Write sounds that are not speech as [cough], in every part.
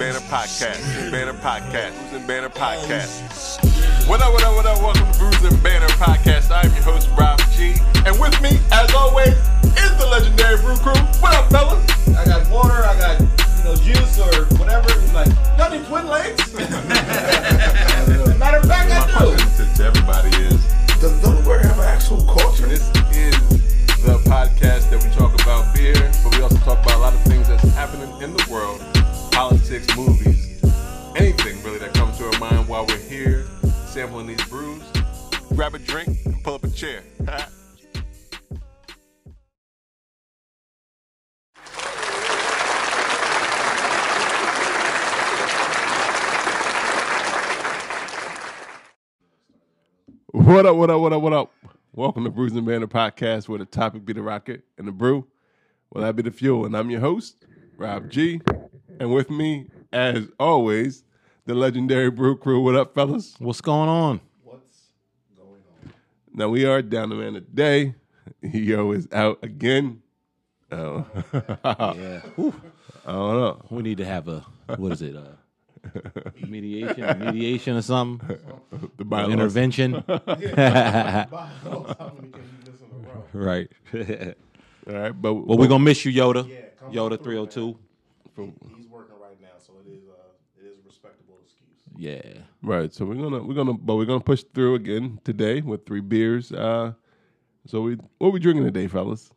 Banner Podcast. Banner Podcast. Brews and Banner Podcast. What up, what up, what up? Welcome to Brews and Banner Podcast. I'm your host, Rob G. And with me, as always, is the legendary Brew Crew. What up, fellas? I got water, I got you know juice or whatever. He's like, y'all need twin legs? [laughs] Matter of fact, My I do. question to, to everybody is Does Delaware have an actual culture? This is the podcast that we talk about beer, but we also talk about a lot of things that's happening in the world politics, movies, anything really that comes to our mind while we're here sampling these brews. Grab a drink and pull up a chair. [laughs] What up, what up, what up, what up? Welcome to Brews and Banner Podcast, where the topic be the rocket and the brew. Well, that be the fuel. And I'm your host, Rob G. And with me, as always, the legendary Brew Crew. What up, fellas? What's going on? What's going on? Now, we are down the man today. Yo is out again. Oh, [laughs] Yeah, Whew. I don't know. we need to have a what is it? Uh, mediation, mediation or something? The bylaws. Intervention, [laughs] [laughs] How many can you miss in a row? right? All right, but well, we're gonna miss you, Yoda. Yeah, come Yoda through, three hundred two. He- He's working right now, so it is uh, it is a respectable excuse. Yeah, Right. So we're gonna we're gonna but we're gonna push through again today with three beers. Uh so we what are we drinking today, fellas?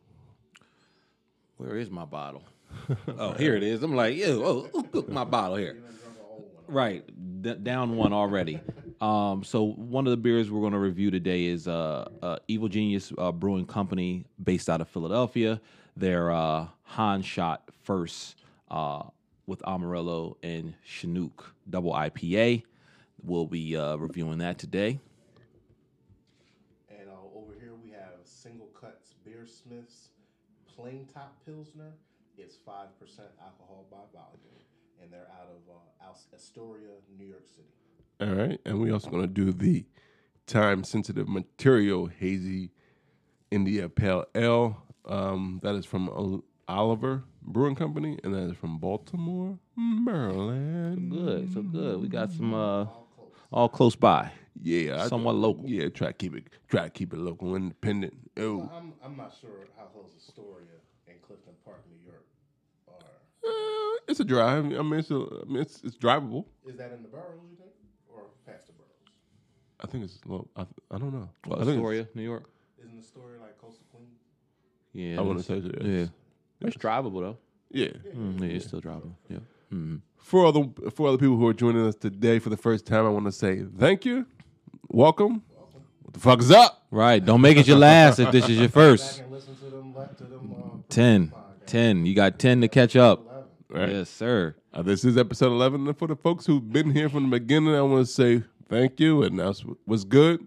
where is my bottle? [laughs] oh, here it is. I'm like, yeah, oh, look, my bottle here. Right, D- down one already. Um, so one of the beers we're going to review today is uh, uh, Evil Genius uh, Brewing Company, based out of Philadelphia. Their uh, Han Shot First uh, with Amarillo and Chinook Double IPA. We'll be uh, reviewing that today. And uh, over here we have Single Cuts Beersmiths Plain Top Pilsner. It's five percent alcohol by volume, and they're out of uh, Astoria, New York City. All right. And we also gonna do the time sensitive material hazy India Pale Ale. Um, that is from Ol- Oliver Brewing Company, and that is from Baltimore, Maryland. Good, so good. We got some uh, all close by. Yeah, I- Somewhat local. Yeah, try to keep it try to keep it local, independent. Oh, I'm I'm not sure how close Astoria and Clifton Park, New York, are. uh, it's a drive. I mean, it's a, I mean, it's it's drivable. Is that in the boroughs, you think, or past the boroughs? I think it's low. I, I don't know. Well, I think Astoria, New York. Isn't Astoria like coastal Queens? Yeah, I wanna say so, yes. Yeah, it's drivable though. Yeah. Mm, yeah, it's still drivable. Yeah. Mm. For other for other people who are joining us today for the first time, I want to say thank you, welcome. What the fuck is up? Right. Don't make it your last if this is your Back first. and listen to them. To them uh, 10. 10. You got 10 to catch up. Right. Yes, sir. Uh, this is episode eleven, and for the folks who've been here from the beginning, I want to say thank you, and that's wh- what's good.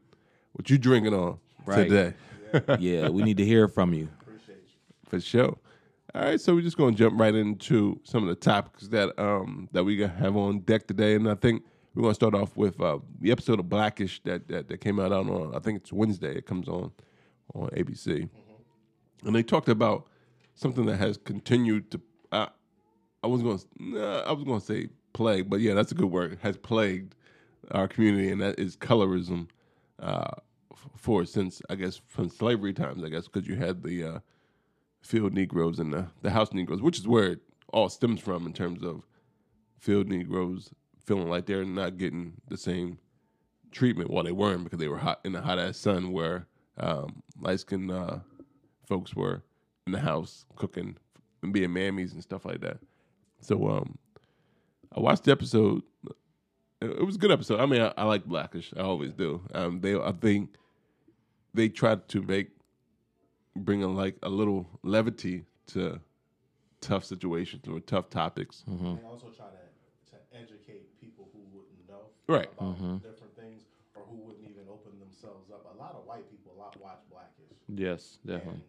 What you drinking on Right. today? [laughs] Yeah, we need to hear from you. Appreciate you. for sure. All right, so we're just going to jump right into some of the topics that um that we have on deck today, and I think we're going to start off with uh, the episode of Blackish that, that that came out on I think it's Wednesday. It comes on on ABC, and they talked about something that has continued to. Uh, I was going to nah, I was going to say plague, but yeah, that's a good word. Has plagued our community, and that is colorism. Uh, for since I guess from slavery times, I guess because you had the uh, field Negroes and the, the house Negroes, which is where it all stems from in terms of field Negroes feeling like they're not getting the same treatment. Well, they weren't because they were hot in the hot ass sun where um, light skinned uh, folks were in the house cooking and being mammies and stuff like that. So um, I watched the episode. It it was a good episode. I mean, I, I like Blackish. I always do. Um, they, I think, they tried to make bring a, like a little levity to tough situations or tough topics. And also try to, to educate people who wouldn't know Right. about different things or who wouldn't even open themselves up. A lot of white people a lot watch Blackish. Yes, definitely. And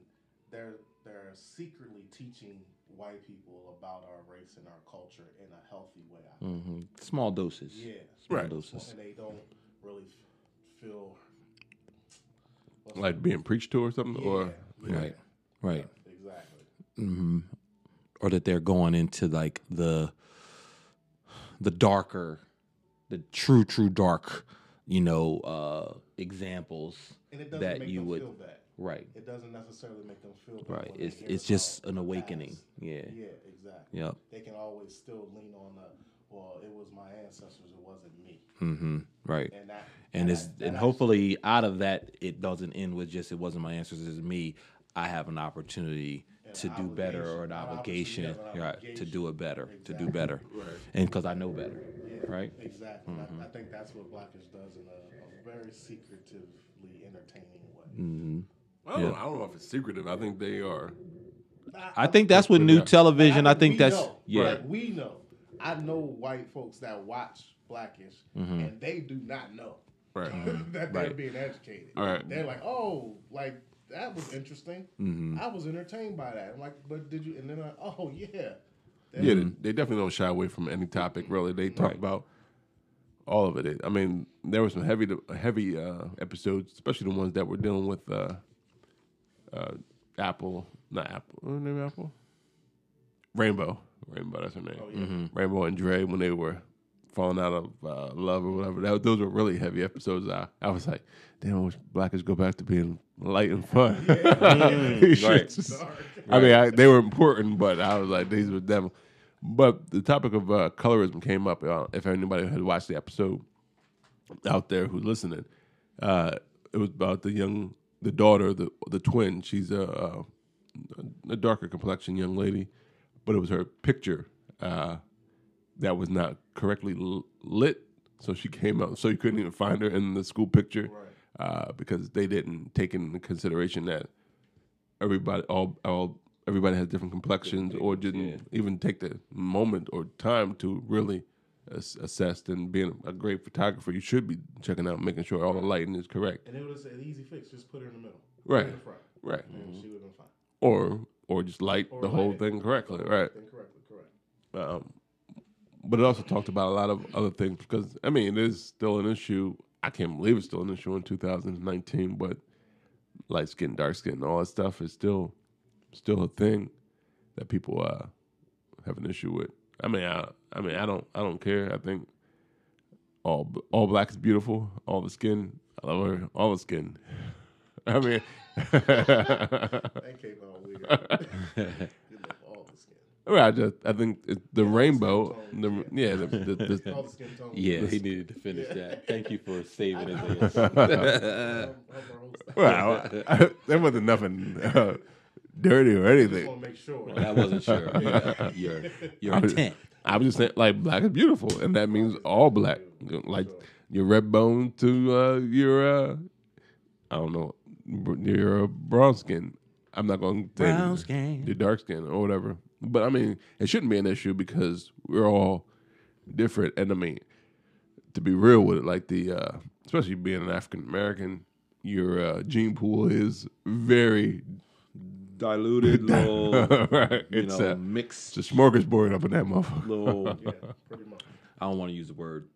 they're they're secretly teaching white people about our race and our culture in a healthy way. I think. hmm Small doses. Yeah. Small Right. doses. And they don't really feel Like being preached to or something, or Right. Right. exactly. hmm Or that they're going into like the the darker, the true true dark, you know, uh, examples And it doesn't that make you them would feel bad. right It doesn't necessarily make them feel bad. right. It's it's just an awakening. past. Yeah. Yeah, exactly. Yep. They can always still lean on the, well, it was my ancestors, it wasn't me. Mm-hmm. Right. And that, and that- it's that and actually- hopefully out of that it doesn't end with just it wasn't my answers it's me i have an opportunity An to do better or an obligation, obligation, right, yeah, to do it better to do Exactly. better [laughs] and because i know better Yeah, right? Exactly. Mm-hmm. I, I think that's what Blackish does in a, a very secretively entertaining way. mm-hmm. I don't, Yeah. know, I don't know if it's secretive. I think they are. i think that's what new Yeah. television i think we that's know, yeah Like we know. I know white folks that watch Blackish, and they do not know Right. [laughs] that they're Right. being educated. All right. They're like, oh, like that was interesting. Mm-hmm. I was entertained by that. I'm like, but did you? And then, I, oh yeah, Yeah, they, they definitely don't shy away from any topic. Really, they talk Right. about all of it. I mean, there were some heavy, heavy uh, episodes, especially the ones that were dealing with uh, uh, Apple, not Apple, what was the name of Apple, Rainbow, Rainbow. That's her name. Oh, yeah. Rainbow and Dre when they were falling out of uh, love or whatever. That, those were really heavy episodes. I, I was like, damn, I wish Blackers go back to being light and fun. [laughs] [laughs] These Right. shits is- I mean, I, they were important, but I was like, these were devil. But the topic of uh, colorism came up. Uh, if anybody had watched the episode out there who's listening, uh, it was about the young, the daughter, the the twin. She's a, a, a darker complexion young lady, but it was her picture uh, that was not correctly l- lit, so she came out. So you couldn't even find her in the school picture uh, because they didn't take into consideration that everybody all all everybody has different complexions or didn't even take the moment or time to really ass- assess and being a great photographer you should be checking out making sure all the lighting is correct And it was an easy fix. Just put her in the middle, Right. in the front, right and she would have been fine. or or just light Or the whole it. thing correctly right Incorrectly, correct. um, but it also talked about a lot of other things because I mean it is still an issue. I can't believe it's still an issue in 2019. But light skin, dark skin, all that stuff is still still a thing that people uh, have an issue with. I mean, I I mean I don't I don't care. I think all all black is beautiful. All the skin, I love her. All the skin. [laughs] I mean. That came out weird. You love all the skin. Well, I just I think it's the rainbow, skin the tones, yeah, the, the, the, [laughs] All the yeah he needed to finish that thank you for saving it there. I'm our host. Well, I, there wasn't nothing uh, dirty or I just anything. make sure. i wasn't sure [laughs] yeah, [laughs] your your I was, intent I was just saying, like, black is beautiful, and that means all black. You know, Like your red bone to uh, your, uh, I don't know, your uh, brown skin. I'm not going to Brown skin. your dark skin or whatever. But I mean, it shouldn't be an issue because we're all different. And I mean, to be real with it, like the, uh, especially being an African American, your uh, gene pool is very diluted [laughs] little [laughs] right. you It's know a mixed it's a smorgasbord up in that motherfucker. little Yeah, pretty much. i don't want to use the word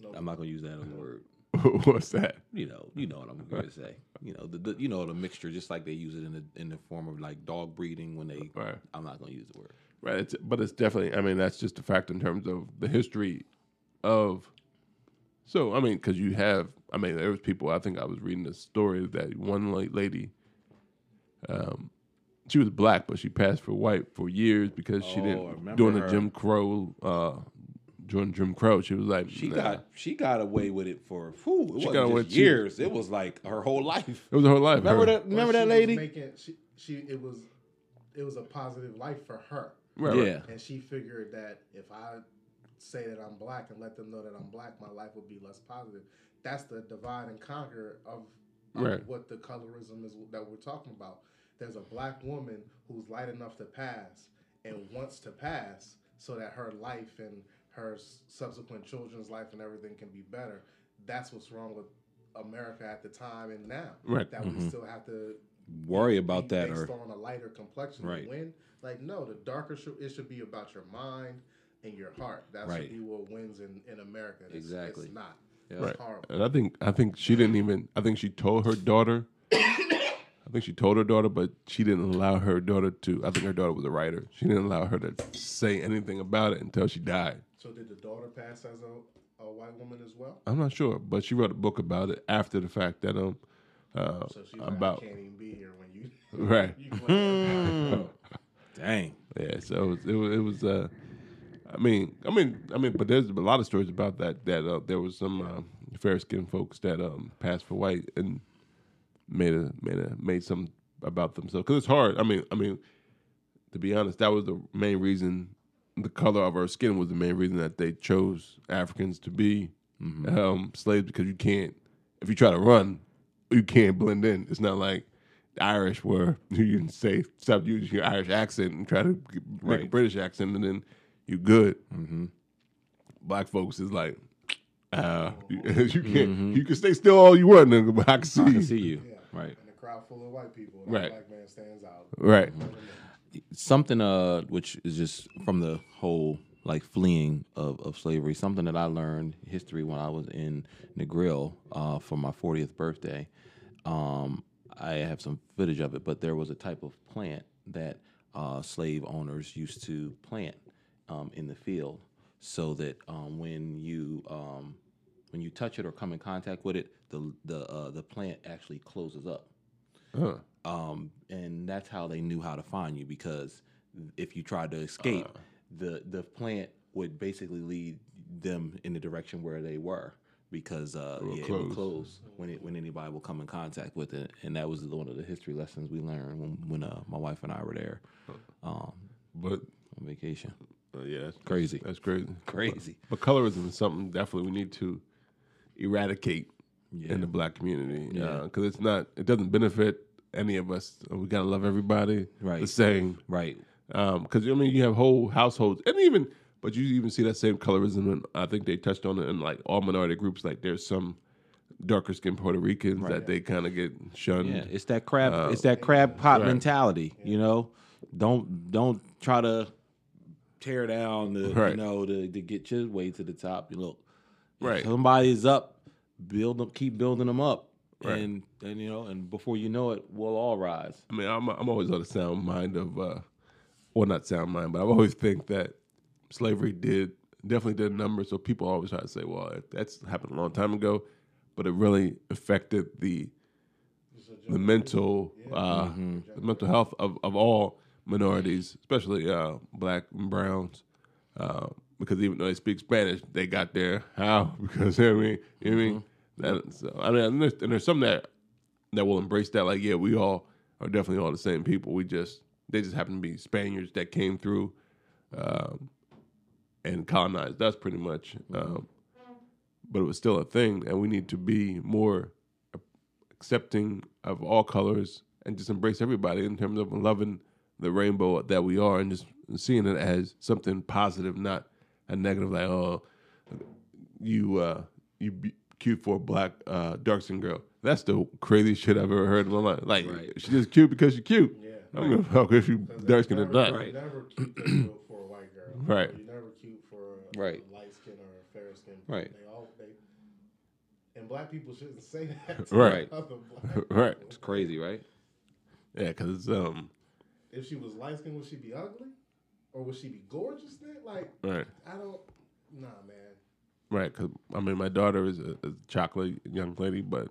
No. i'm not going to use that as a word [laughs] What's that? you know, you know what I'm going to say. You know, the, the you know the mixture, just like they use it in the in the form of like dog breeding when they. Right. I'm not going to use the word. Right. It's, but it's definitely. I mean, that's just a fact in terms of the history of. So I mean, because you have. I mean, there was people. I think I was reading a story that one lady. Um, she was black, but she passed for white for years because she Oh, didn't during the. Jim Crow. Uh, during Jim Crow, she was like, She nah. got she got away with it for whew, it She wasn't got away- just she- years. It was like her whole life. It was her whole life. Remember her. that? Remember Well, that she was lady? Making, she, she, it was, it was a positive life for her, Right, right. yeah. and she figured that if I say that I'm black and let them know that I'm black, my life would be less positive. That's the divide and conquer of, of Right. what the colorism is that we're talking about. There's a black woman who's light enough to pass and wants to pass so that her life and her subsequent children's life and everything can be better. That's what's wrong with America at the time and now. Right. That we mm-hmm. still have to Worry about that based or on a lighter complexion Right. to win. Like no, the darker should, it should be about your mind and your heart. That Right. should be what wins in, in America. It's, Exactly. It's not. Yeah. Right. horrible. And I think I think she didn't even. I think she told her daughter. [coughs] I think she told her daughter, but she didn't allow her daughter to. I think her daughter was a writer. She didn't allow her to say anything about it until she died. So did the daughter pass as a, a white woman as well? I'm not sure, but she wrote a book about it after the fact that um uh, So she's like, about I can't even be here when you. [laughs] right. [laughs] you Dang. Yeah, so it was, it was, it was uh, I mean, I mean, I mean, but there's a lot of stories about that. That uh, there was some uh, fair skinned folks that um, passed for white and made a made a made some about themselves because it's hard. I mean, I mean, to be honest, that was the main reason. The color of our skin was the main reason that they chose Africans to be um, slaves because you can't, if you try to run, you can't blend in. It's not like the Irish where [laughs] you can say stop using your Irish accent and try to make a British accent and then you're good. Black folks is like, uh, you, [laughs] you can't. You can stay still all you want, nigga, but I can see. I you. can see you. Yeah. Right. in a crowd full of white people, that Right. black man stands out. Right. Something uh which is just from the whole like fleeing of, of slavery something that i learned history when i was in negril uh for my 40th birthday um i have some footage of it but there was a type of plant that uh slave owners used to plant um in the field so that um when you um when you touch it or come in contact with it the the uh, the plant actually closes up Huh. Um, and that's how they knew how to find you because if you tried to escape, Uh. the the plant would basically lead them in the direction where they were because uh, would yeah, it close. would close when it when anybody will come in contact with it, and that was one of the history lessons we learned when when uh, my wife and I were there um, But on vacation. uh, yeah, that's Crazy. That's crazy. Crazy. But colorism is something definitely we need to eradicate Yeah. in the black community Yeah. because it's not. It doesn't benefit any of us. We gotta love everybody Right. the same. Right. Because I mean, you have whole households, and even but you even see that same colorism, and I think they touched on it in like all minority groups. Like there's some darker skinned Puerto Ricans that they kind of get shunned. Yeah, it's that crab. it's that crab pot Uh, right. mentality. You know, don't don't try to tear down the you know to, to get your way to the top. You look, if Right. Somebody's up, build them, keep building them up, Right. and and you know, and before you know it, we'll all rise. I mean, I'm I'm always on the sound mind of, uh, well, not sound mind, but I always think that slavery did definitely did a number. So people always try to say, well, that's happened a long time ago, but it really affected the the mental uh, the mental health of, of all minorities, especially uh, black and browns. Uh, because even though they speak Spanish, they got there how [laughs] because you know what I mean, you know what I mean. So, I mean, and there's, and there's some that that will embrace that. Like, yeah, we all are definitely all the same people. We just they just happen to be Spaniards that came through um, and colonized us, pretty much. Um, but it was still a thing, and we need to be more accepting of all colors and just embrace everybody in terms of loving the rainbow that we are and just seeing it as something positive, not a negative. Like, oh, you uh, you be cute for a black uh, dark skin girl. That's the craziest shit I've ever heard in my life. Like, Right. she's just cute because she's cute. Yeah. I don't give a fuck if you dark skin or never, not. You're never cute that you look for a white girl. Right. [clears throat] You're never cute for a, Right. a light skin or a fair skin. Right. They all they and black people shouldn't say [laughs] that. Right. Other black [laughs] Right. It's crazy, right? Yeah, because um, If she was light skinned, would she be ugly? Or would she be gorgeous then? Like, right. I don't nah man. Right, because I mean, my daughter is a, a chocolate young lady, but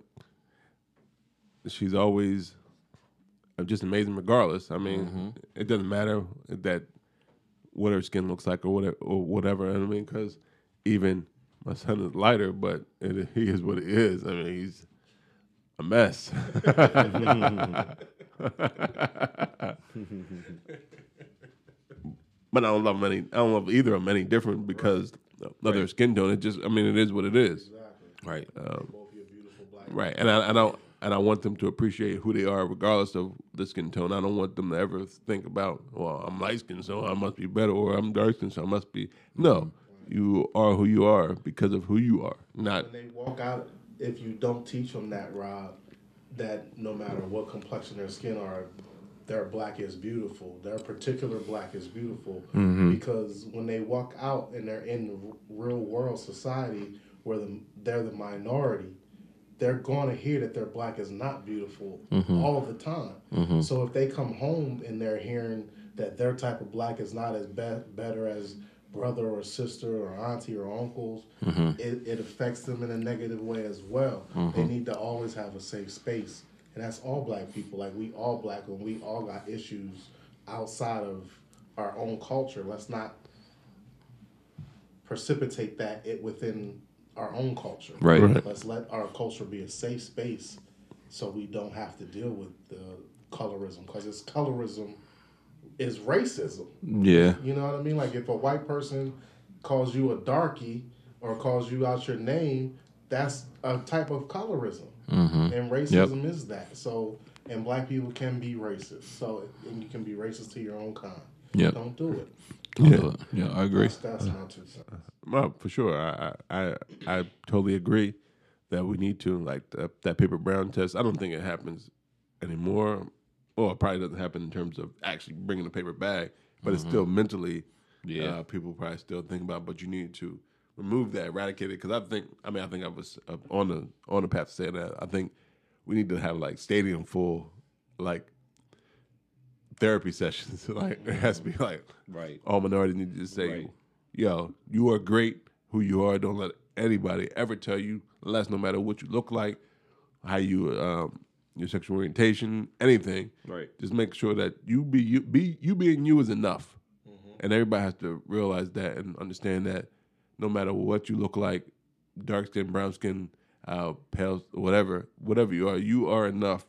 she's always uh, just amazing, regardless. I mean, it doesn't matter that what her skin looks like or whatever, or whatever. I mean, because even my son is lighter, but it, he is what he is. I mean, he's a mess. [laughs] [laughs] but I don't love them any. I don't love either of them any different because their skin tone. It just, I mean, it is what it is. Exactly. Right. Both um, your beautiful black Right, and I, don't—and I want them to appreciate who they are, regardless of the skin tone. I don't want them to ever think about, well, I'm light skinned, so I must be better, or I'm dark skinned, so I must be. Mm-hmm. No, you are who you are because of who you are, not when they walk out, if you don't teach them that, Rob, that no matter what complexion their skin are, their black is beautiful. Their particular black is beautiful mm-hmm. because when they walk out and they're in the real world society where the, they're the minority, they're going to hear that their black is not beautiful mm-hmm. all the time. Mm-hmm. So if they come home and they're hearing that their type of black is not as be- better as brother or sister or auntie or uncles, Mm-hmm. it, it affects them in a negative way as well. They need to always have a safe space. And that's all black people. Like we all black and we all got issues outside of our own culture. Let's not precipitate that it within our own culture. Right. Right. Let's let our culture be a safe space so we don't have to deal with the colorism because it's colorism is racism. Yeah. You know what I mean? Like if a white person calls you a darkie or calls you out your name, that's a type of colorism. Mm-hmm. And racism is that. So and black people can be racist. So and you can be racist to your own kind. Yep. Don't do it. Yeah. Yeah, I agree. That's, that's my two cents. Well, for sure, I, I I I totally agree that we need to like the, that paper brown test. I don't think it happens anymore. Well, it probably doesn't happen in terms of actually bringing the paper back, but it's still mentally. Yeah. uh, people probably still think about. But you need to remove that, eradicate it. Because I think, I mean, I think I was uh, on the on the path to say that. I think we need to have like stadium full, like therapy [laughs] sessions. [laughs] like it has to be like Right. all minorities need to just say, Right. "Yo, you are great who you are. Don't let anybody ever tell you less, no matter what you look like, how you, um, your sexual orientation, anything. Right. Just make sure that you be you be you being you is enough, and everybody has to realize that and understand that no matter what you look like, dark skin, brown skin, uh, pale, whatever, whatever you are, you are enough."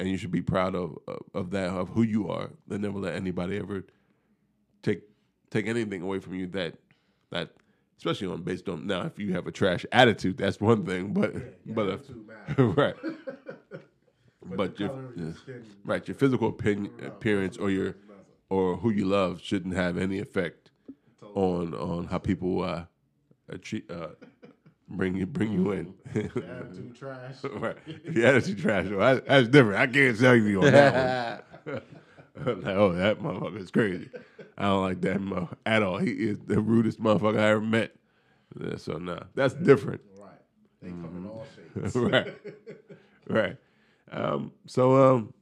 And you should be proud of, of of that of who you are, and never let anybody ever take take anything away from you that that especially on based on now if you have a trash attitude that's one thing but but if, [laughs] right. [laughs] But, but your yeah, right your physical opinion, appearance or your or who you love shouldn't have any effect on on how people uh, uh treat uh bring you bring you in Attitude trash. [laughs] right if your attitude trash well, that's different I can't tell you on that one [laughs] like, oh, that motherfucker is crazy. I don't like that at all. He is the rudest motherfucker I ever met. Yeah, so nah, that's different. Right. They come in all [laughs] Mm-hmm. shapes. right, right. Um, so um,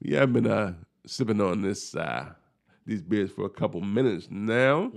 yeah, I've been uh sipping on this uh these beers for a couple minutes now.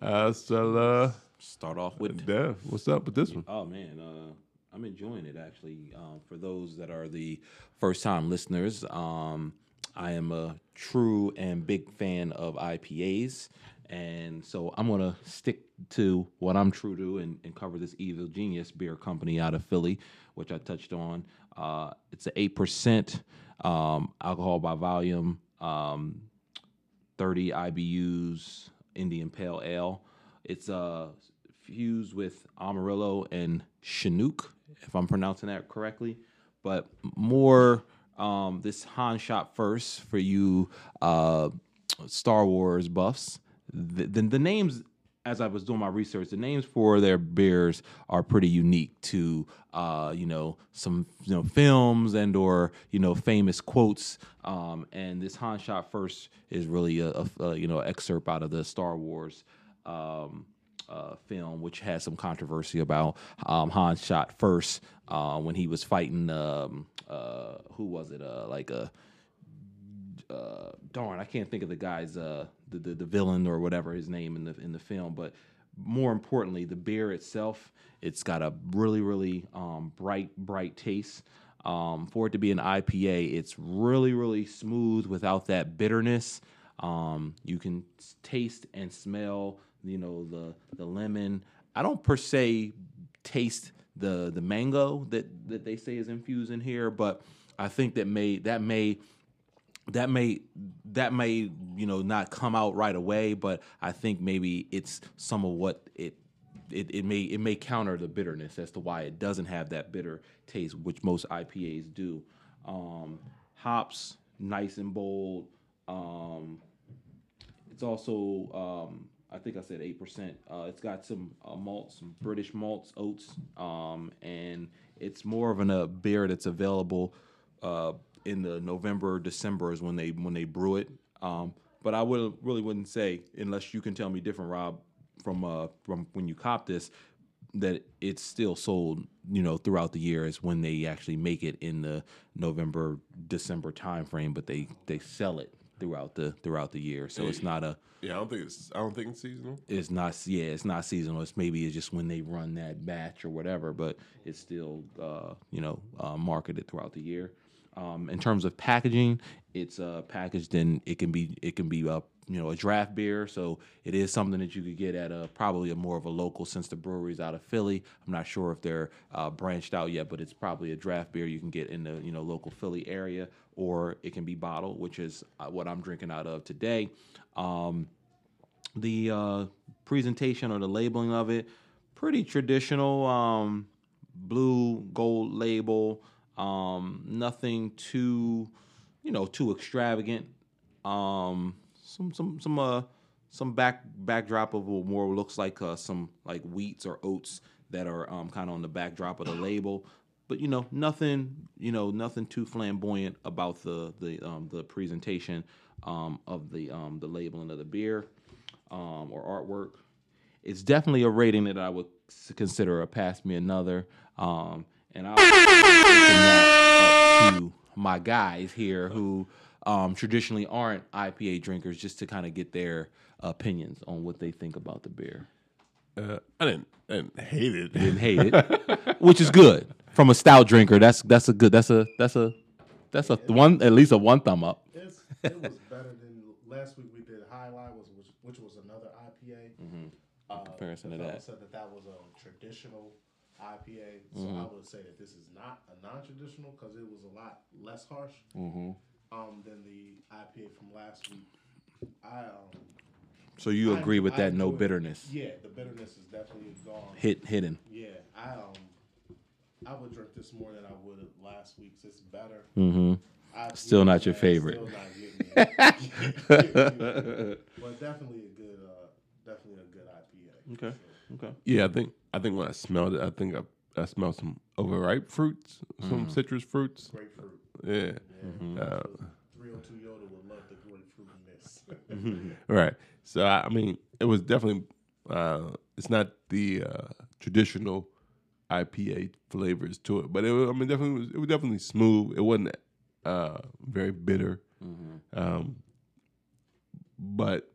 Uh, so uh, Start off with Dev, what's up with this one? Oh man, uh, I'm enjoying it actually. Um, for those that are the first time listeners, um, I am a true and big fan of IPAs, and so I'm gonna stick to what I'm true to and, and cover this Evil Genius beer company out of Philly, which I touched on. Uh, it's an eight percent um, alcohol by volume. Um, 30 IBUs Indian Pale Ale. It's uh, fused with Amarillo and Chinook, if I'm pronouncing that correctly. But more um, this Han shot first for you uh, Star Wars buffs. The, the, the names, as I was doing my research, the names for their beers are pretty unique to uh, you know some you know films and or you know famous quotes. Um, and this Han shot first is really a, a, a you know excerpt out of the Star Wars. Um, uh, film, which has some controversy about um, Han shot first uh, when he was fighting. Um, uh, who was it? Uh, like a uh, darn, I can't think of the guy's uh, the, the the villain or whatever his name in the in the film, but more importantly, the beer itself, it's got a really really um, bright bright taste. Um, for it to be an IPA, it's really really smooth without that bitterness. Um, you can taste and smell, you know, the the lemon. I don't per se taste the the mango that that they say is infused in here, but I think that may that may that may that may you know not come out right away, but I think maybe it's some of what it it, it may it may counter the bitterness as to why it doesn't have that bitter taste, which most IPAs do. Um, hops nice and bold. Um, it's also um, I think I said eight percent. Uh, it's got some uh, malts, some British malts, oats, um, and it's more of an, a beer that's available uh, in the November, December is when they when they brew it. Um, but I would really wouldn't say unless you can tell me different, Rob, from uh, from when you cop this, that it's still sold, you know, throughout the year is when they actually make it in the November, December time frame, but they they sell it throughout the throughout the year. So it's not a Yeah, I don't think it's I don't think it's seasonal. it's not yeah it's not seasonal. It's maybe it's just when they run that batch or whatever, but it's still uh, you know uh, marketed throughout the year. Um, in terms of packaging, it's uh, packaged in it can be it can be uh, you know a draft beer, so it is something that you could get at a probably a more of a local since the brewery's out of Philly. I'm not sure if they're uh, branched out yet, but it's probably a draft beer you can get in the you know local Philly area, or it can be bottled, which is uh, what I'm drinking out of today. Um, the uh, presentation or the labeling of it pretty traditional um, blue gold label um, nothing too you know too extravagant um, some some some uh some back backdrop of what more looks like uh, some like wheats or oats that are um, kind of on the backdrop of the label but you know nothing you know nothing too flamboyant about the the um, the presentation um, of the um, the labeling of the beer um, or artwork. It's definitely a rating that I would consider a pass me another. Um, and I'll open that up to my guys here who um, traditionally aren't IPA drinkers, just to kind of get their opinions on what they think about the beer. Uh, I didn't I didn't hate it. Didn't hate it, which is good from a stout drinker. That's that's a good. That's a that's a that's a one at least a one thumb up. It's, it was better than last week. We did highlight, was which, which was another IPA. Uh, Mm-hmm. comparison the to fellow that. said that that was a traditional IPA. So Mm-hmm. I would say that this is not a non-traditional because it was a lot less harsh Mm-hmm. um, than the IPA from last week. I um, So you I- agree with I that? No enjoy it. bitterness Yeah, the bitterness is definitely gone. hit hidden. Yeah, I um, I would drink this more than I would last week's. It's better. Mm-hmm. I, Still not your favorite. Still not [laughs] [laughs] but definitely a good, uh, definitely a good IPA. Okay. Okay. Yeah, I think I think when I smelled it, I think I, I smelled some overripe fruits, some citrus fruits. Grapefruit. Yeah. Yeah. Uh, 302 Yoda would love the grapefruitiness. [laughs] right. So I, I mean, it was definitely. Uh, it's not the uh, traditional IPA flavors to it, but it. Was, I mean, definitely, was, it was definitely smooth. It wasn't uh, very bitter, um, but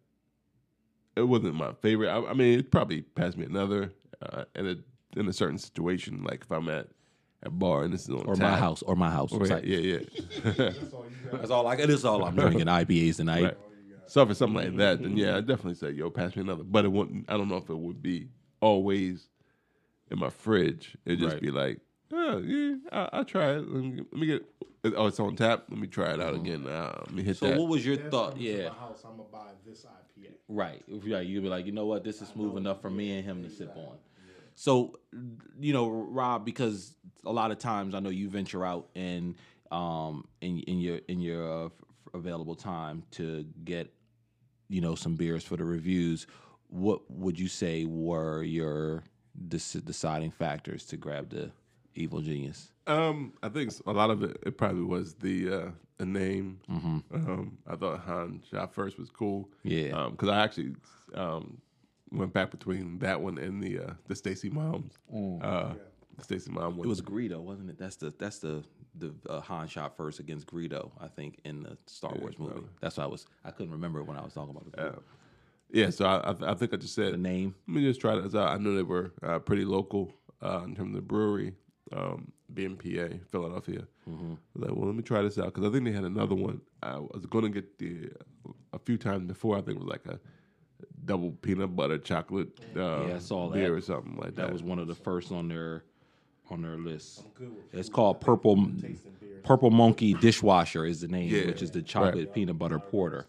it wasn't my favorite. I, I mean, it probably passed me another uh, in a in a certain situation, like if I'm at a bar and this is on Or tap. my house. Or my house. Or, It's yeah, like- yeah, yeah. [laughs] That's all you. That's I. This is all I'm drinking. [laughs] IPAs tonight. Right. So for something like that, then yeah, I definitely say, "Yo, pass me another." But it wouldn't. I don't know if it would be always in my fridge. It'd just Right. be like, "Oh, yeah, I, I'll try it. Let me, let me get. Oh, it's on tap. Let me try it out again. Uh, let me hit So that." what was your thought? Yeah. My house, I'm gonna buy this IPA. Right. Yeah, you'd be like, you know what, this is smooth enough for me and him to sip on. So, you know, Rob, because a lot of times I know you venture out and um in in your in your uh, f- available time to get you know some beers for the reviews. What would you say were your dec- deciding factors to grab the Evil Genius? Um, I think a lot of it, it probably was the uh, the name. Um, I thought Han Shot First was cool. Yeah. because I actually um, went back between that one and the uh, the Stacy Moms. Uh, the Stacy Mom one. It was Greedo, wasn't it? That's the that's the the uh, Han shot first against Greedo, I think, in the Star Wars movie. That's why I was I couldn't remember when I was talking about the, yeah. So I, I, I think I just said the name. Let me just try this out. I know they were uh, pretty local uh, in terms of the brewery, um, being PA, Philadelphia. Mm-hmm. I was like, well, let me try this out because I think they had another one. I was going to get the a few times before. I think it was like a double peanut butter chocolate uh, Yeah, I saw beer that. or something like that. That was one of the first on their on their list. Good It's called Purple Purple Monkey Dishwasher is the name, Yeah. which is the chocolate peanut butter porter.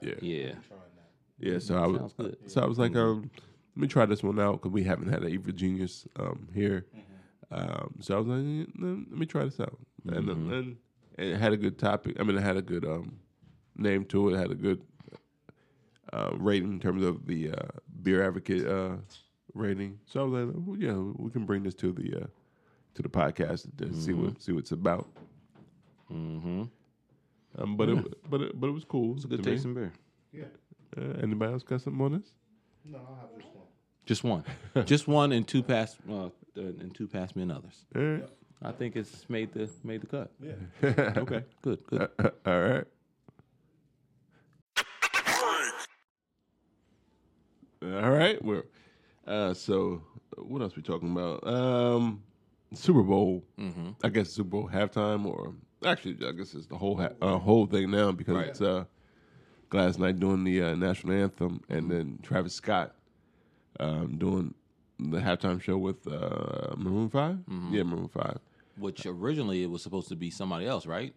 yeah. Yeah. Yeah, so I was, good. so I was like, um, let me try this one out because we haven't had an Evil Genius um, here. Um, so I was like, let let me try this out, and, then and it had a good topic. I mean, it had a good um, name to it. it had a good uh, rating in terms of the uh, beer advocate uh, rating. So I was like, well, yeah, we can bring this to the uh, to the podcast to see what see what it's about. Mm-hmm. Um, but it but it but it was cool. It's a good to me. tasting beer. Yeah. Uh, anybody else got something on this? No, I'll have this one. Just one. Just one and two pass uh, uh, uh, and two passed me and others. All right. I think it's made the made the cut. Yeah. [laughs] okay. Good. Good. [laughs] All right. All right. We're uh, so what else we talking about? Um, Super Bowl. Mm-hmm. I guess Super Bowl halftime, or actually, I guess it's the whole ha- uh, whole thing now because right. it's uh, Gladys doing the uh, national anthem, and mm-hmm. then Travis Scott um, doing the halftime show with uh, Maroon 5 Mm-hmm. Yeah, Maroon Five. Which originally it was supposed to be somebody else, right?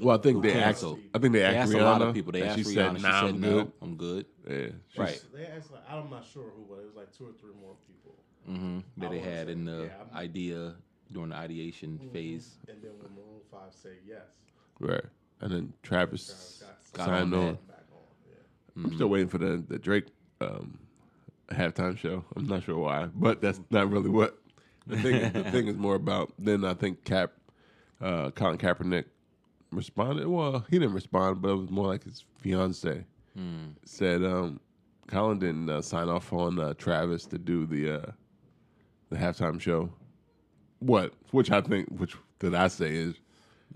Well, I think they asked. canceled. I think they They asked, asked Rihanna, a lot of people. They and asked she Rihanna. said, she "Nah, said I'm no, good." I'm good. Yeah, she's- Right. They asked, like, I'm not sure who, but it was like two or three more people. Mm-hmm. That I they had say, in the yeah, idea during the ideation phase. And then when Maroon Five said yes, Right. And then Travis Travis Got signed on on. back on. Yeah. I'm still waiting for the the Drake um, halftime show. I'm not sure why, but that's not really what the thing. Is, the [laughs] thing is more about. Then I think Cap, uh, Colin Kaepernick responded. Well, he didn't respond, but it was more like his fiance said. Um, Colin didn't uh, sign off on uh, Travis to do the uh, the halftime show. What? Which I think, which did I say is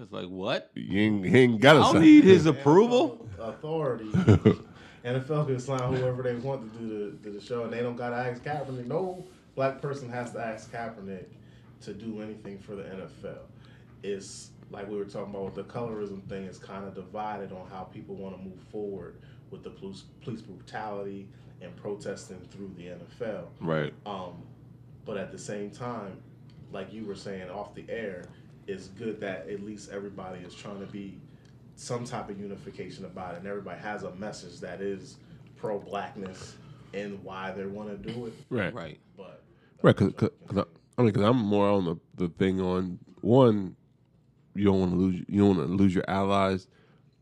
It's like what? he ain't, he ain't got to I don't sign. need his approval. Authority. [laughs] NFL can sign whoever they want to do the, the, the show, and they don't got to ask Kaepernick. No black person has to ask Kaepernick to do anything for the NFL. It's like we were talking about with the colorism thing. It's kind of divided on how people want to move forward with the police, police brutality and protesting through the NFL. Right. Um, but at the same time, like you were saying off the air, it's good that at least everybody is trying to be some type of unification about it, and everybody has a message that is pro blackness and why they want to do it. Right. Right. But Right, because I, I mean, because I'm more on the, the thing on one, you don't want to lose you don't want to lose your allies,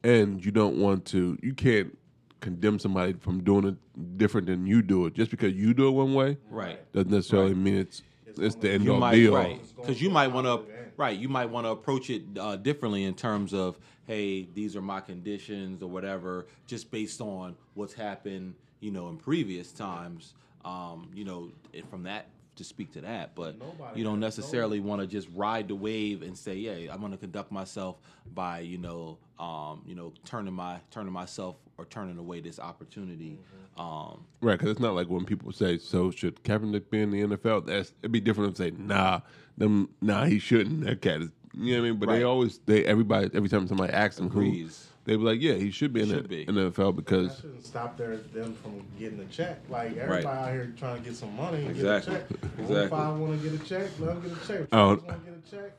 and you don't want to you can't condemn somebody from doing it different than you do it just because you do it one way Right. doesn't necessarily mean it's it's, the end you all might be all. right because you might want to right you might want to approach it uh, differently in terms of hey these are my conditions or whatever just based on what's happened you know in previous times um, you know from that to speak to that but Nobody you don't necessarily want to just ride the wave and say yeah i'm going to conduct myself by you know um, you know turning my turning myself or turning away this opportunity um, Right, because it's not like when people say, "So should Kaepernick be in the NFL?" That's it'd be different if they say, "Nah, them, nah, he shouldn't." That cat is, you know what I mean? But they always, they everybody, every time somebody asks them who, Agrees. they be like, "Yeah, he should be in Should the, be. in the NFL that because shouldn't stop their, them from getting a check. Like everybody out here trying to get some money and Exactly. get a check. Exactly. If I want to get a check, let them get a check. Oh. Want to get a check.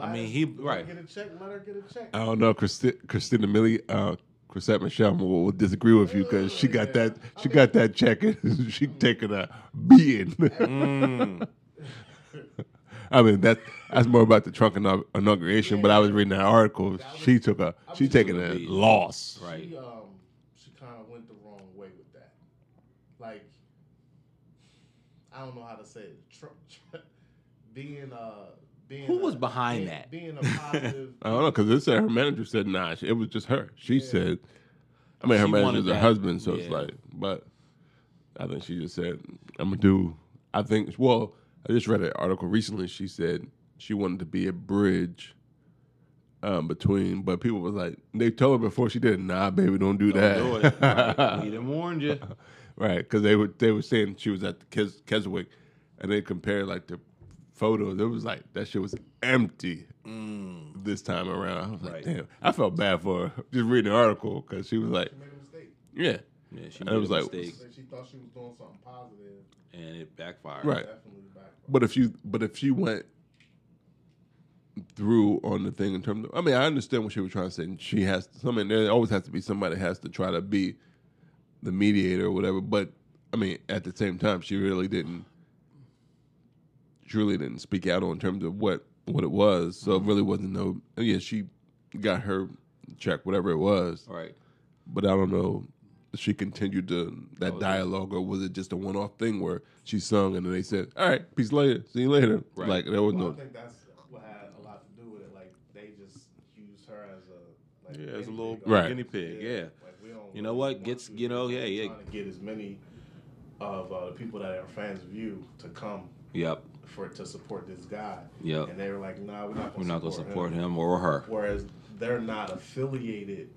I mean, he- right. Get a check. Let her get a check. I don't know, Christi- Christina Millie, uh, Chrisette Michele will, will disagree with you because she got that she got that check and [laughs] she taking a beating. Mm. [laughs] I mean that that's more about the Trump inau- inauguration, but I was reading that article. She took a she taking a beating. loss. right She um she kind of went the wrong way with that. Like I don't know how to say it. Trump, being uh being Who a- was behind being- that? Being a positive. [laughs] I don't know because it said her manager said nah. It was just her. She said, I mean her She manager's wanted her husband, so it's like, but I think she just said I'm gonna do. I think well, I just read an article recently. She said she wanted to be a bridge. Um, between, but people was like, they told her before she did, nah, baby, don't do that. do it. Right. [laughs] We done warned you. right? Because they were they were saying she was at the Kes- Keswick, and they compared like the photos. It was like that shit was empty this time around. I was like, damn, I felt bad for her just reading the article because she was like, She made a mistake. yeah, Yeah, she And made it was a like- mistake She thought she was doing something and it backfired. Right. Definitely back. But if you but if she went through on the thing in terms of, I mean, I understand what she was trying to say. and She has, I mean, there always has to be somebody that has to try to be the mediator or whatever. But I mean, at the same time, she really didn't, she really didn't speak out on terms of what what it was. So it really wasn't no. Yeah, she got her check, whatever it was. All right. But I don't know. If She continued to that Oh, dialogue, or was it just a one-off thing where she sung and then they said, "All right, peace later, see you later." Right. Like there was Well, I think that's what had a lot to do with it. Like they just used her as a like Yeah, as a guinea little pig. Right. guinea pig. Yeah. Like, we You know what? Gets- you know, yeah, yeah. Trying to get as many of uh, the people that are fans of you to come Yep. for to support this guy. Yep. And they were like, "Nah, we're not. Gonna We're not gonna support support him. him or her. Whereas they're not affiliated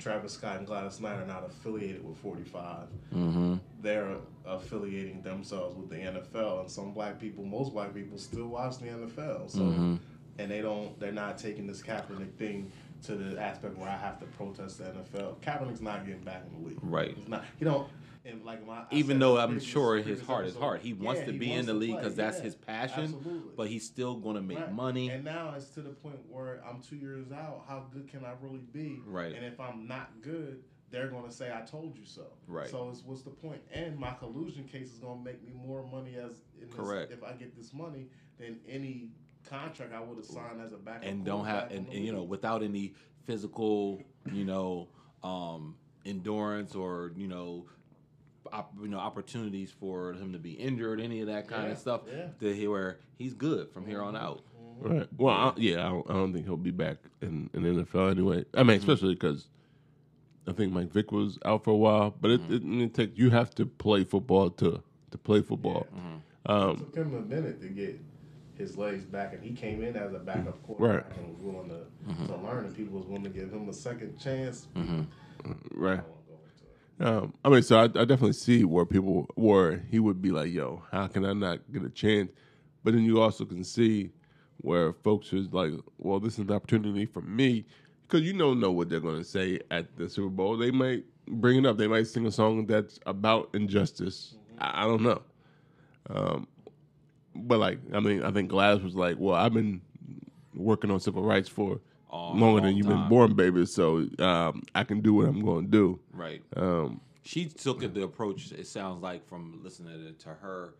Travis Scott and Gladys Knight are not affiliated with 45. Mm-hmm. They're affiliating themselves with the NFL, and some black people, most black people, still watch the NFL. So, Mm-hmm. and they don't, they're not taking this Kaepernick thing to the aspect where I have to protest the NFL. Kaepernick's not getting back in the league. Right. He's not. He don't. And like my, Even though I'm previous- sure his heart is hard, he wants yeah, to be in the league because that's yeah, his passion. absolutely. But he's still going to make Right. money. And now it's to the point where I'm two years out. How good can I really be? Right. And if I'm not good, they're going to say I told you so. Right. So it's, what's the point? And my collusion case is going to make me more money as in this, Correct. If I get this money than any contract I would have signed as a backup. and don't have and, and you know without any physical you know um endurance or you know op, you know opportunities for him to be injured any of that kind Yeah, of stuff yeah. to he- where he's good from here on mm-hmm. out mm-hmm. Right. Well, I, yeah, I don't, I don't think he'll be back in, in the NFL anyway. I mean, mm-hmm. especially because I think Mike Vick was out for a while. But it, it, it takes you have to play football to to play football. Um, it Um, took him a minute to get his legs back, and he came in as a backup quarterback and was willing to, to learn, and people was willing to give him a second chance. right. I won't go into it. Um, I mean, so I, I definitely see where people where he would be like, "Yo, how can I not get a chance?" But then you also can see where folks is like, "Well, this is an opportunity for me," because you don't know what they're going to say at the Super Bowl. They might bring it up. They might sing a song that's about injustice. I, I don't know. Um, but like, I mean, I think Gladys was like, "Well, I've been working on civil rights for." A Longer long than you've been born, baby. So um, I can do what I'm going to do. right Um, she took it the approach it sounds like from listening to her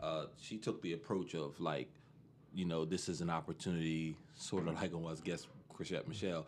uh she took the approach of like you know this is an opportunity sort of [laughs] like it was guess Chrisette Michele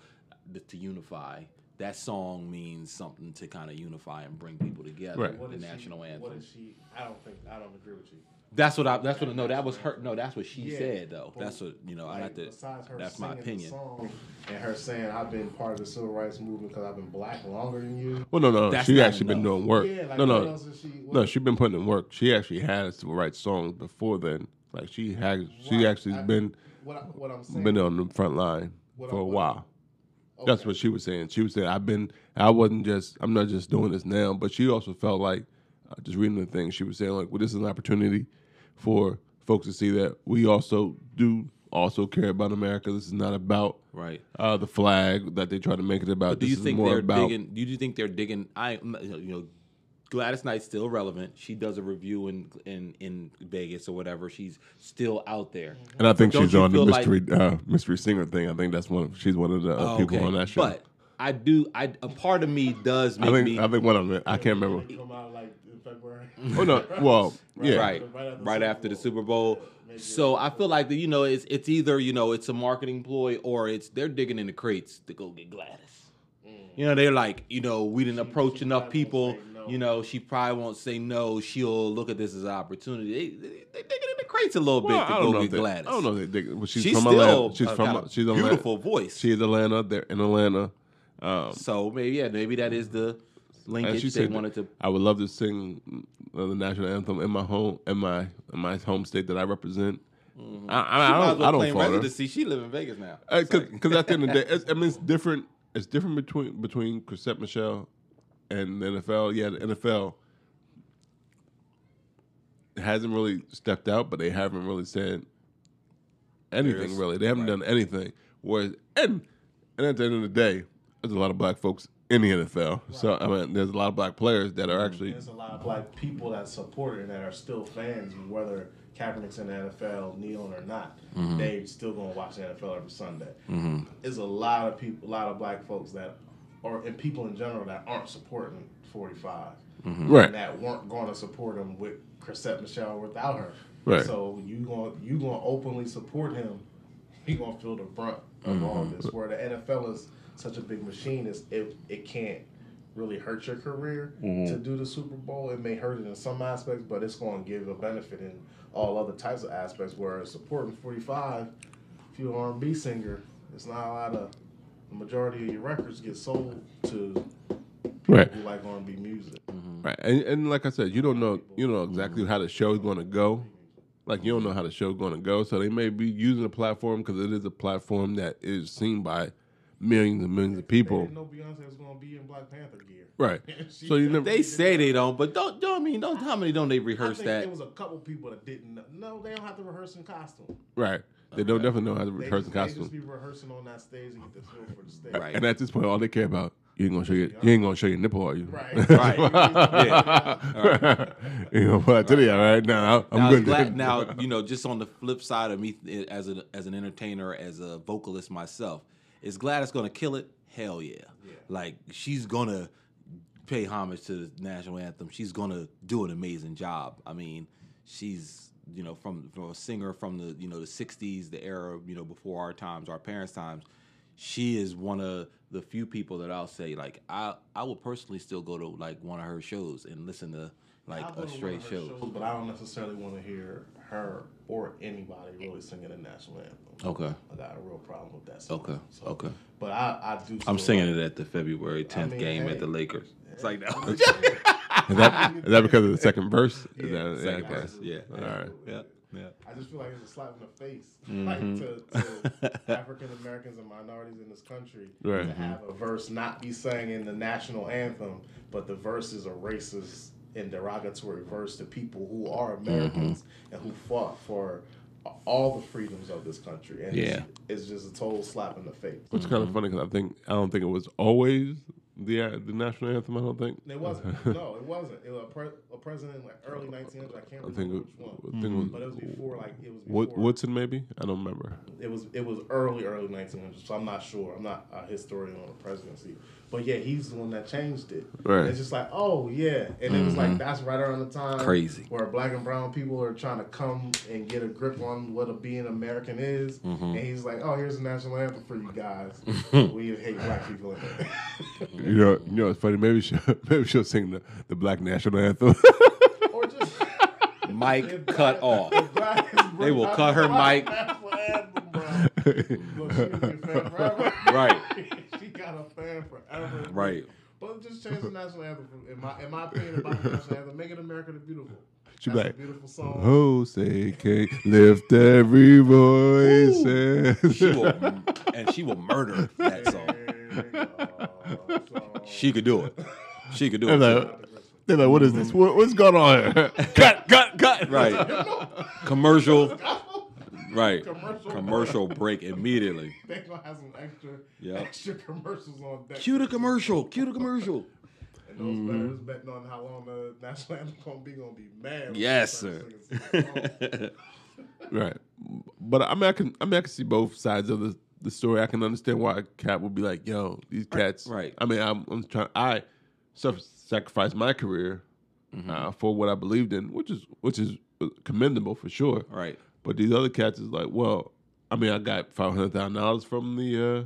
to unify that song means something to kind of unify and bring people together Right. What the is she- national anthem What is she? I don't think I don't agree with you. That's what I. That's what. No, that was her. No, that's what she Yeah, said though. That's what you know. I Like, have to. besides her That's my opinion. song and her saying I've been part of the civil rights movement because I've been black longer than you. Well, no, no, That's she not actually been doing work. Yeah, like no, what no, else is she? What, no. She been putting in work. She actually had civil rights songs before then. Like she had, she Right. actually I- been what, I, what I'm saying. been on the front line What for I- a what- while. That's what she was saying. She was saying I've been. I wasn't just. I'm not just doing this now. But she also felt like, uh, just reading the thing, she was saying like, well, this is an opportunity for folks to see that we also do also care about America. This is not about Right. uh, the flag that they try to make it about. But do this you is think more they're about digging? Do you think they're digging? I you know, Gladys Knight's still relevant. She does a review in in in Vegas or whatever. She's still out there. And I think Don't she's on the feel like- mystery uh, mystery singer thing. I think that's one. Of, she's one of the uh, Oh, people okay. on that show. But I do. I a part of me does I think me I think one of them. I can't remember. Oh no. [laughs] Well, yeah. right Right after the right Super after the Bowl. Super Bowl. Maybe So I feel like that you know it's it's either you know it's a marketing ploy or it's they're digging in the crates to go get Gladys. You know they're like you know we didn't approach she enough people. no. You know she probably won't say no. She'll look at this as an opportunity. They they, they digging in the crates a little Well, bit to go get they, Gladys. I don't know. If they, well, she's, She's from still Atlanta. She's a from. kinda she's beautiful Atlanta. voice. She is Atlanta. They're in Atlanta. Um, so maybe yeah maybe that is the and linkage they said, wanted to. I would love to sing uh, the national anthem in my home, in my in my home state that I represent. I, I, I as don't, well I don't claim residency. She live in Vegas now. Because like- at the end of the day, [laughs] it's, I mean, it's different. It's different between between Chrisette Michele and the NFL. Yeah, the NFL hasn't really stepped out, but they haven't really said anything. Really, they haven't right. done anything. Whereas, and and at the end of the day, there's a lot of black folks in the NFL. So I mean, there's a lot of black players that are actually There's a lot of black people that support it and that are still fans, whether Kaepernick's in the NFL, kneeling or not. Mm-hmm. They still gonna watch the NFL every Sunday. Mm-hmm. There's a lot of people, a lot of black folks that, or and people in general that aren't supporting 45, mm-hmm. right. that weren't going to support him with Chrisette Michele without her. Right. So you going you to openly support him. He gonna feel the brunt of mm-hmm. all this. Where the NFL is such a big machine, is it it can't really hurt your career to mm-hmm. do the Super Bowl. It may hurt it in some aspects, but it's going to give a benefit in all other types of aspects. Whereas supporting 45, if you're an R&B singer, it's not a lot of the majority of your records get sold to Right. people who like R&B music. Mm-hmm. Right, and, and like I said, you don't know you don't know exactly how the show is going to go. Like you don't know how the show's going to go, so they may be using a platform because it is a platform that is seen by millions and millions of They people. didn't know Beyonce was gonna be in Black Panther gear. Right. [laughs] So you never. They say they don't, but don't don't I mean don't how many don't they I rehearse think that? there was a couple people that didn't know. No, they don't have to rehearse in costume. Right. They don't definitely know how to They rehearse just, the they costume. just be rehearsing on that stage and get the feel for the stage. Right. And at this point, all they care about you ain't gonna show your you ain't gonna show your nipple, are you? Right. [laughs] Right. [laughs] yeah. you know what I tell you, all right? Now I'm now, good. glad, now you know, just on the flip side of me as an as an entertainer, as a vocalist myself, is Gladys gonna kill it? Hell yeah! Like she's gonna pay homage to the national anthem. She's gonna do an amazing job. I mean, she's you know from from a singer from the you know the '60s, the era you know before our times, our parents' times. She is one of the few people that I'll say like I I would personally still go to like one of her shows and listen to like I'll a to one straight of her show. shows, but I don't necessarily want to hear her or anybody really singing the national anthem. Okay. I got a real problem with that. Song. Okay, okay. But I, I do. I'm singing like- it at the February 10th mean, game hey. at the Lakers. It's like no. [laughs] Is that is that because of the second verse? Is Yeah, that, second okay. verse, yeah. All right. yeah, yeah. I just feel like it's a slap in the face, [laughs] Mm-hmm. like to, to African Americans and minorities in this country Right. to have a verse not be sang in the national anthem, but the verse is a racist and derogatory verse to people who are Americans Mm-hmm. and who fought for all the freedoms of this country. And Yeah. it's, it's just a total slap in the face. Which is kind of funny because I think I don't think it was always the uh, the national anthem. I don't think. It wasn't. [laughs] no, it wasn't. It was a, pre- a president in like early 1900s. I can't I remember think it, which one. I think it But it was, was before, like it was before. Woodson maybe. I don't remember. It was it was early early 1900s, so I'm not sure. I'm not a historian on the presidency, but yeah, he's the one that changed it. Right. And it's just like, oh yeah, and it was like mm-hmm. that's right around the time Crazy. where black and brown people are trying to come and get a grip on what a being American is, mm-hmm. and he's like, oh, here's the national anthem for you guys. [laughs] we hate black people. [laughs] You know, you know, it's funny. Maybe she'll [laughs] maybe she'll sing the, the black national anthem. or just Mic cut off. They will cut her mic. National anthem, bro. Look, she gonna be a fan forever. Right. She got a fan forever. Right. But just change the national anthem. From, in my in my opinion, about the national anthem, make it America the Beautiful. She That's like, a beautiful song. Jose can lift every voice. and-" She will, and she will murder that song. song. She could do it. She could do They're it. like, they're like, what is this? What, what's going on here? [laughs] cut, cut, cut. Right. [laughs] Commercial. Right. Commercial. Commercial break [laughs] immediately. They gonna have some extra Yep. extra commercials on deck. Cue the commercial. Cue the commercial. [laughs] And those betters mm-hmm. betting on how long the national anthem gonna be gonna be mad. Yes, sir. start singing some songs. Right. But I mean, I can, I mean, I can see both sides of the, the story. I can understand why a cat would be like, yo, these cats. Right. I mean, I'm, I'm trying, I sacrificed my career mm-hmm. uh, for what I believed in, which is, which is uh, commendable for sure. Right. But these other cats is like, well, I mean, I got five hundred thousand dollars from the uh,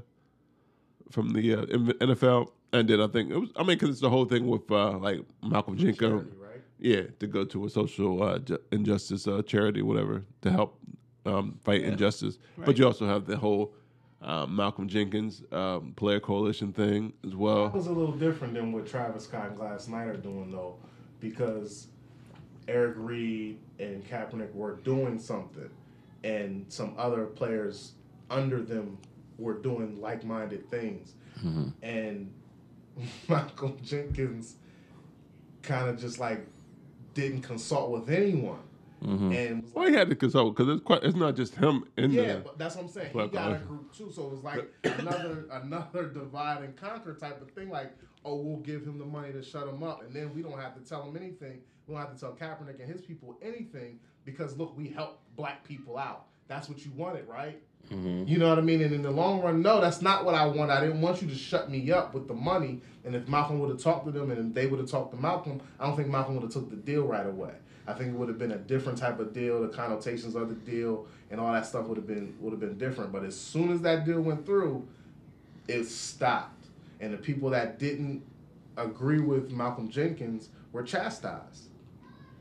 from the uh, NFL, and then I think it was. I mean, because it's the whole thing with uh, like Malcolm Jenkins, right? yeah, to go to a social uh, ju- injustice uh, charity, whatever, to help um, fight injustice. But you also have the whole uh, Malcolm Jenkins um, player coalition thing as That well. was a little different than what Travis Scott and Gladys Knight are doing though, because Eric Reid and Kaepernick were doing something, and some other players under them were doing like-minded things, mm-hmm. and [laughs] Michael Jenkins kind of just like didn't consult with anyone, mm-hmm. and was Well, he had to consult because it's quite. It's not just him in yeah, there. but that's what I'm saying. He Black got a uh, group too, so it was like [coughs] another another divide and conquer type of thing. Like, oh, we'll give him the money to shut him up, and then we don't have to tell him anything. We don't have to tell Kaepernick and his people anything because look, we help black people out. That's what you wanted, right? Mm-hmm. You know what I mean? And in the long run, no, that's not what I want. I didn't want you to shut me up with the money. And if Malcolm would have talked to them and they would have talked to Malcolm, I don't think Malcolm would have took the deal right away. I think it would have been a different type of deal. The connotations of the deal and all that stuff would have been would have been different. But as soon as that deal went through, it stopped. And the people that didn't agree with Malcolm Jenkins were chastised.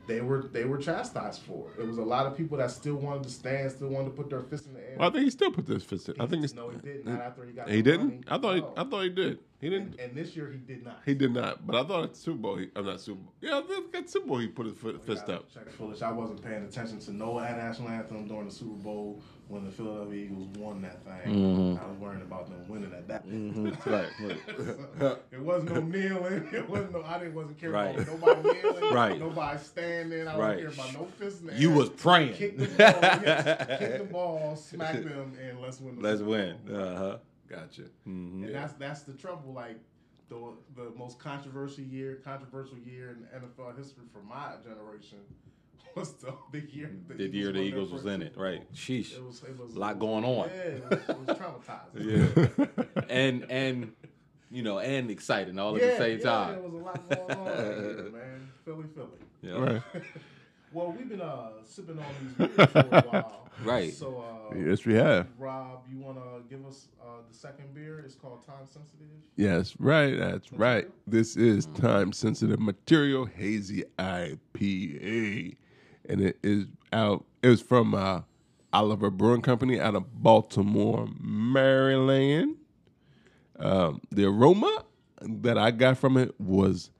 They were they were chastised for it. It was a lot of people that still wanted to stand, still wanted to put their fist in the air. Well, I think he still put his fist in. I think it's no, he didn't. Not after he got. he didn't. money. I thought he, I thought he did. He didn't. And, and this year he did not. He did not. But I thought at Super Bowl. He, I'm not Super Bowl. Yeah, I think at Super Bowl he put his foot, fist Yeah, up. Check foolish. I wasn't paying attention to no national anthem during the Super Bowl when the Philadelphia Eagles won that thing. Mm-hmm. I was worrying about them winning at that. [laughs] right, right. it wasn't no kneeling. It wasn't no. I didn't wasn't caring Right. about nobody kneeling. [laughs] Right. Nobody standing. I Right. don't care about no fist. in the You air. was praying. Kick the ball. yes, kick the ball. Smack [laughs] them and let's win. The Let's Super win. Uh huh. Gotcha. Mm-hmm. And that's that's the trouble. Like the the most controversial year, controversial year in NFL history for my generation [laughs] was the, the year The year the Eagles was in it, right? Sheesh. It was it was A lot going on. Yeah, it was, it was traumatizing. [laughs] Yeah. and and you know and exciting all at the same yeah, time. There was a lot going on that year, man. Philly, Philly. Yeah. Right. [laughs] Well, we've been uh, sipping on these beers for a [laughs] while. Right. So, uh, Yes, we have. Rob, you want to give us uh, the second beer? It's called Time Sensitive. Yes, right. That's right. This is time sensitive material hazy IPA, and it is out. It was from uh, Oliver Brewing Company out of Baltimore, Maryland. Um, the aroma that I got from it was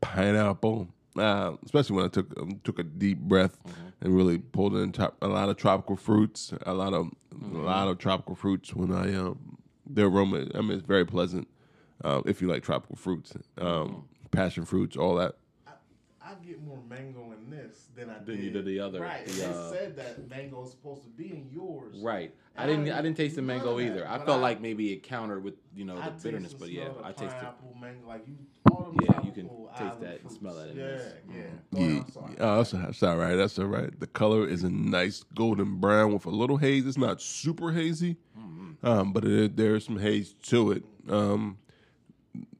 pineapple, uh, especially when I took um, took a deep breath and really pulled in top, a lot of tropical fruits, a lot of a lot of tropical fruits. When I um, the aroma, I mean, it's very pleasant uh, if you like tropical fruits, um, passion fruits, all that. I, I get more mango in this than I Than did. you did the other, Right. the, they uh, said that mango is supposed to be in yours. Right. I didn't. I I didn't taste the mango that, either. I felt I- like maybe it countered with you know I the taste bitterness, and but yeah, smell the I tasted. pineapple, mango, like you, all Yeah, you can taste island that and smell that in yeah, this. Yeah, Mhm. Go ahead, Yeah, I'm sorry. oh, that's, that's all right. That's all right. The color is a nice golden brown with a little haze. It's not super hazy, um, but it, there's some haze to it. Um,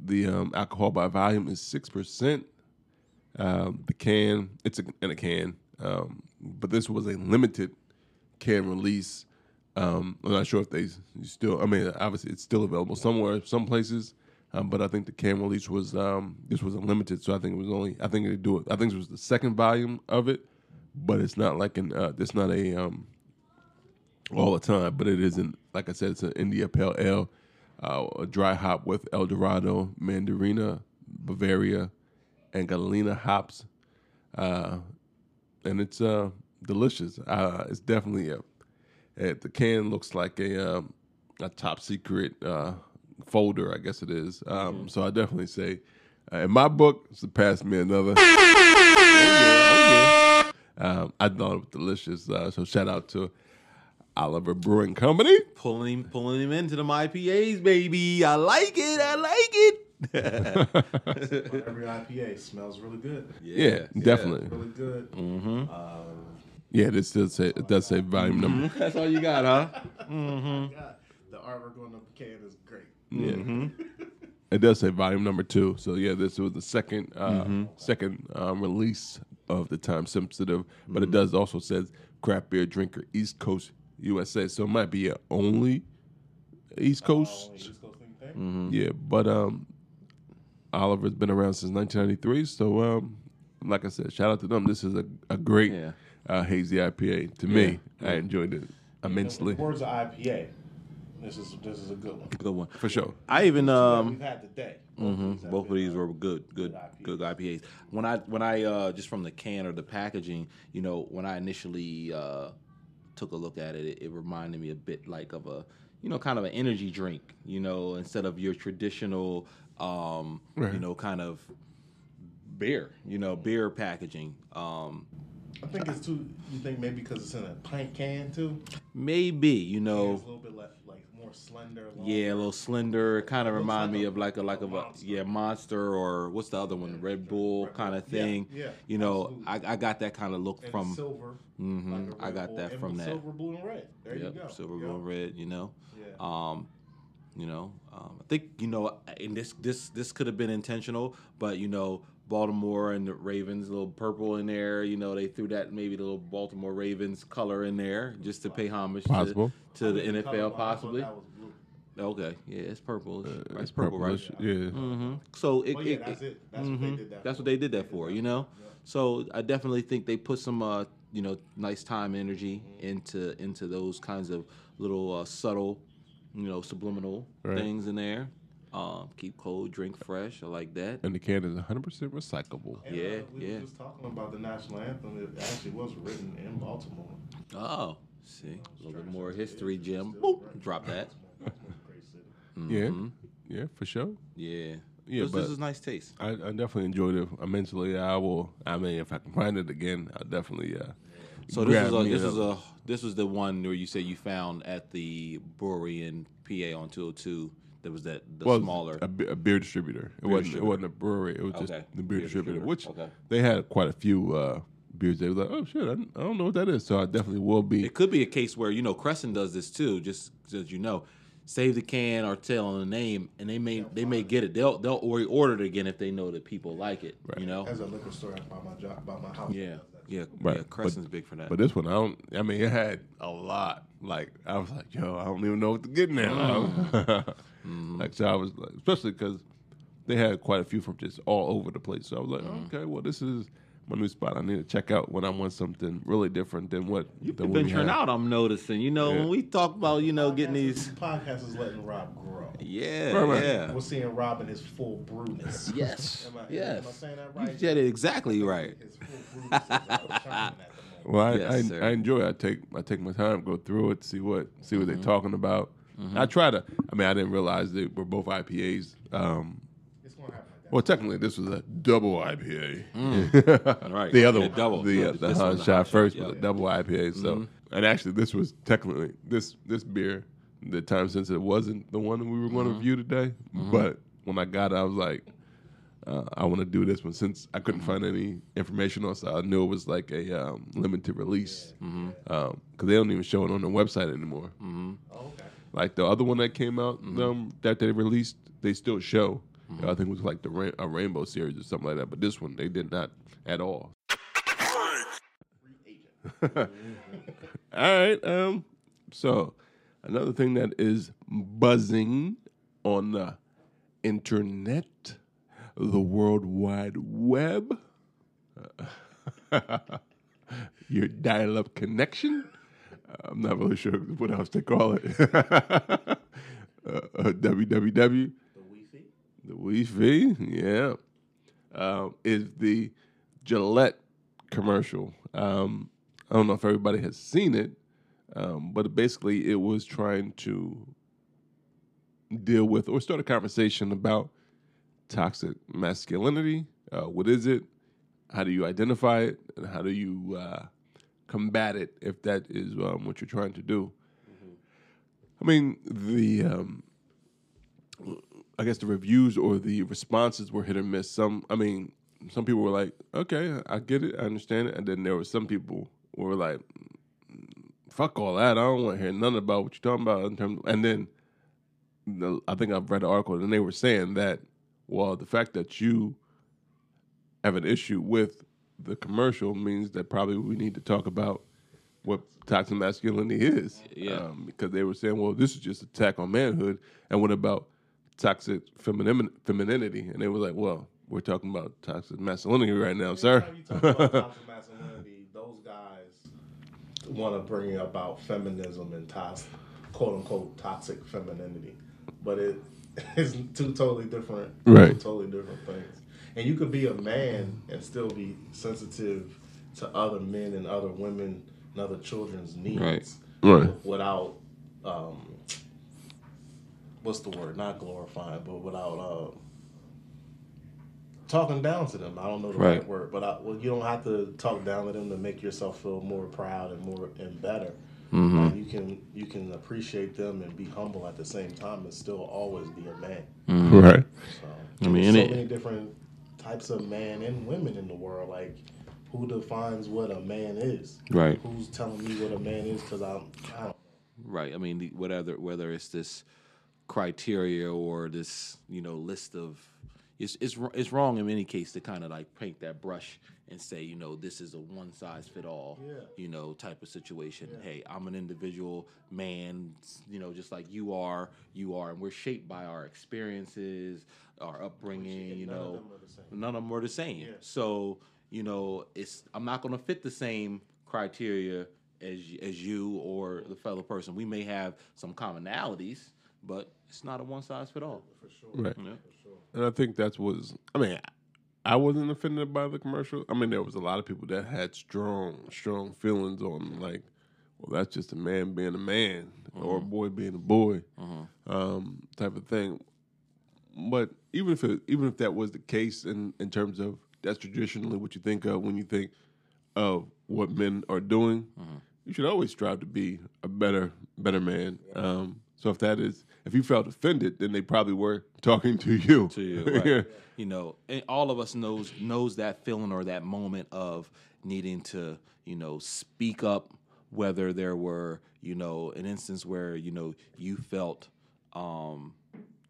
the um, alcohol by volume is six percent. Um, the can, it's a, in a can, um, but this was a limited can release. Um, I'm not sure if they still. I mean, obviously it's still available somewhere, some places. Um, but I think the can release was um, this was unlimited, so I think it was only. I think they do it. I think this was the second volume of it, but it's not like an. Uh, it's not a um, all the time, but it isn't. Like I said, it's an India Pale Ale, uh, a dry hop with El Dorado, Mandarina, Bavaria, and Galena hops, uh, and it's uh, delicious. Uh, it's definitely a. the can looks like a um, a top secret uh, folder, I guess it is. Um, So I definitely say, uh, in my book, surpassed me another. [laughs] Um, I thought it was delicious. Uh, so shout out to Oliver Brewing Company. Pulling him, pulling him into the IPAs, baby. I like it. I like it. But [laughs] every IPA smells really good. Yeah, definitely. Really good. Mm-hmm. Uh, Yeah, this does say it does say volume number. That's all you got, huh? [laughs] Mm-hmm. God, the artwork on the can is great. Yeah. It does say volume number two. So yeah, this was the second uh, Mm-hmm. second um, release of the time sensitive, but it Mm-hmm. does also says craft beer drinker East Coast USA. So it might be a only East Coast. Oh, East Coast thing. thing? Mm-hmm. Yeah, but um, Oliver's been around since 1993. So um, like I said, shout out to them. This is a, a great Yeah. uh, hazy IPA to me. I enjoyed it immensely The words of IPA. This is this is a good one. Good one. for sure. I even um we've had today. mhm, both of these were good, good, good IPAs. When I when I uh just from the can or the packaging, you know, when I initially uh took a look at it, it, it reminded me a bit like of a you know kind of an energy drink. You know, instead of your traditional um Right. you know kind of beer. You know, beer packaging. Um I think it's too. You think maybe because it's in a pint can too? maybe you know. It's a little bit like, like more slender. Longer. Yeah, a little slender. Kind of Looks remind like me a- of like a like a of a monster. yeah monster or what's the other one? Red Bull Red kind of Bull. Yeah, thing. yeah, you know, I, absolutely. I got that kind of look And from silver. Mhm, like a I Red got Bull, that from with that. Silver, blue, and red. There yep, you go. silver, Yep. blue, and red. You know, Yeah. um, you know, um, I think you know, and this this this could have been intentional, but you know, Baltimore and the Ravens, a little purple in there. You know, they threw that maybe the little Baltimore Ravens color in there just to pay homage Possible. to, to the Colorblind, NFL, possibly. That was blue. Okay, yeah, it's purple. right? It's It's purple, right? purplish. Yeah. hmm So it, Well, yeah, it- that's it- it. That's what they mhm. did that That's for. what they did that for, you know. yeah. So I definitely think they put some, uh, you know, nice time energy Mm-hmm. into into those kinds of little uh, subtle, you know, subliminal Right. things in there. Um, keep cold, drink fresh. I like that. And the can is 100 percent recyclable. And, Yeah, uh, we yeah. were just talking about the national anthem. It actually was written in Baltimore. Oh, see, a little bit more history, Jim. Boop, written. drop that. Baltimore's a great city. Yeah, yeah, for sure. Yeah, Yeah, this, but- this is nice taste. I, I definitely enjoyed it immensely. I will. I mean, if I can find it again, I'll definitely. Uh, So this grab is a this a- is a this was the one where you said you found at the brewery in PA on 202. There was that the well, smaller. a, a beer distributor. It Beer wasn't. distributor. It wasn't a brewery. It was just the beer, Beer distributor, distributor. which Okay. they had quite a few uh, beers. They were like, oh shit, I, don't- I don't know what that is. So I definitely will be. It could be a case where you know Crescent does this too. Just so that you know, save the can or tell them the name, and they may they may get it. They'll they'll or- order it again if they know that people like it. You know. There's a liquor store by my job, by my house. Yeah, does that. Yeah, Right, yeah. but- big for that. But this one, I don't. I mean, it had a lot. Like I was like, yo, I don't even know what to get now. [laughs] Mm-hmm. Like so, I was like, especially because they had quite a few from just all over the place. So I was like, Mm-hmm. okay, well, this is my new spot. I need to check out when I want something really different than what You've than been what we venturing have. out. I'm noticing. You know, Yeah. when we talk about you know getting these. podcast is letting Rob grow. Yeah, Right, right. yeah. We're seeing Rob in his full brewedness. [laughs] Yes. [laughs] Am I, yes. Am I saying that You right? said it exactly right. His full brewedness is out [laughs] shining at the moment. Well, I, Yes, I. I enjoy. it. I take I take my time, go through it, see what see what Mm-hmm. they're talking about. I try to. I mean, I didn't realize they were both IPAs. Um, It's gonna happen like that. Well, technically, this was a double IPA. Mm. Right. [laughs] the other The one, double. the, uh, the hot shot first shot, was yeah. a double IPA. So, and actually, this was technically this this beer. The time since it wasn't the one that we were going to review today, but when I got it, I was like, uh, I want to do this one since I couldn't find any information on. it. So I knew it was like a um, limited release because they don't even show it on their website anymore. Oh, okay. Like the other one that came out um, that they released, they still show. Mm-hmm. I think it was like the ra- a Rainbow series or something like that. But this one, they did not at all. [laughs] all right. Um. So another thing that is buzzing on the internet, the World Wide Web, [laughs] your dial-up connection. I'm not really sure what else to call it. [laughs] uh, uh, www. The Wi-Fi. Yeah, um, is the Gillette commercial. Um, I don't know if everybody has seen it, um, but basically it was trying to deal with or start a conversation about toxic masculinity. Uh, what is it? How do you identify it? And how do you uh, combat it if that is um, what you're trying to do? I mean, the um, I guess the reviews or the responses were hit or miss. Some, I mean, some people were like, "Okay, I get it, I understand it," and then there were some people who were like, "Fuck all that! I don't want to hear nothing about what you're talking about." In terms, and then the, I think I've read an article, and they were saying that, well, the fact that you have an issue with the commercial means that probably we need to talk about what toxic masculinity is. Yeah. Um, because they were saying, well, this is just attack on manhood, and what about toxic femininity? And they were like, well, we're talking about toxic masculinity right now, sir. Anytime you talk about toxic masculinity, those guys want to bring about feminism and toxic, quote unquote, toxic femininity, but it [laughs] is two totally different, Right. totally different things. And you could be a man and still be sensitive to other men and other women and other children's needs, Right. Right. without, um, what's the word? Not glorifying, but without. Uh, talking down to them. I don't know the right, Right. word, but I, well, you don't have to talk down to them to make yourself feel more proud and more and better. Mm-hmm. Like, you can you can appreciate them and be humble at the same time, and still always be a man. Right. So, I mean, there's so it- many different types of man and women in the world. Like, who defines what a man is? Right. Who's telling me what a man is? Because I'm I don't. Right. I mean, the- whatever whether it's this criteria or this you know list of it's it's it's wrong in any case to kind of like paint that brush and say you know this is a one size fit all Yeah. you know type of situation. Hey, I'm an individual man, you know, just like you are, you are, and we're shaped by our experiences, our upbringing. You none of know, them are the same. none of them are the same. Yeah. So you know, it's I'm not going to fit the same criteria as as you or the fellow person. We may have some commonalities, but it's not a one size fit all. For sure. Right. Yeah. For sure. And I think that's was. I mean, I wasn't offended by the commercial. I mean, there was a lot of people that had strong, strong feelings on like, well, that's just a man being a man or a boy being a boy, um, type of thing. But even if it, even if that was the case in in terms of that's traditionally what you think of when you think of what men are doing, you should always strive to be a better better man. Um, so if that is if you felt offended, then they probably were talking to you. to you. Right? [laughs] Yeah. You know, all of us knows knows that feeling or that moment of needing to, you know, speak up. Whether there were, you know, an instance where you know you felt um,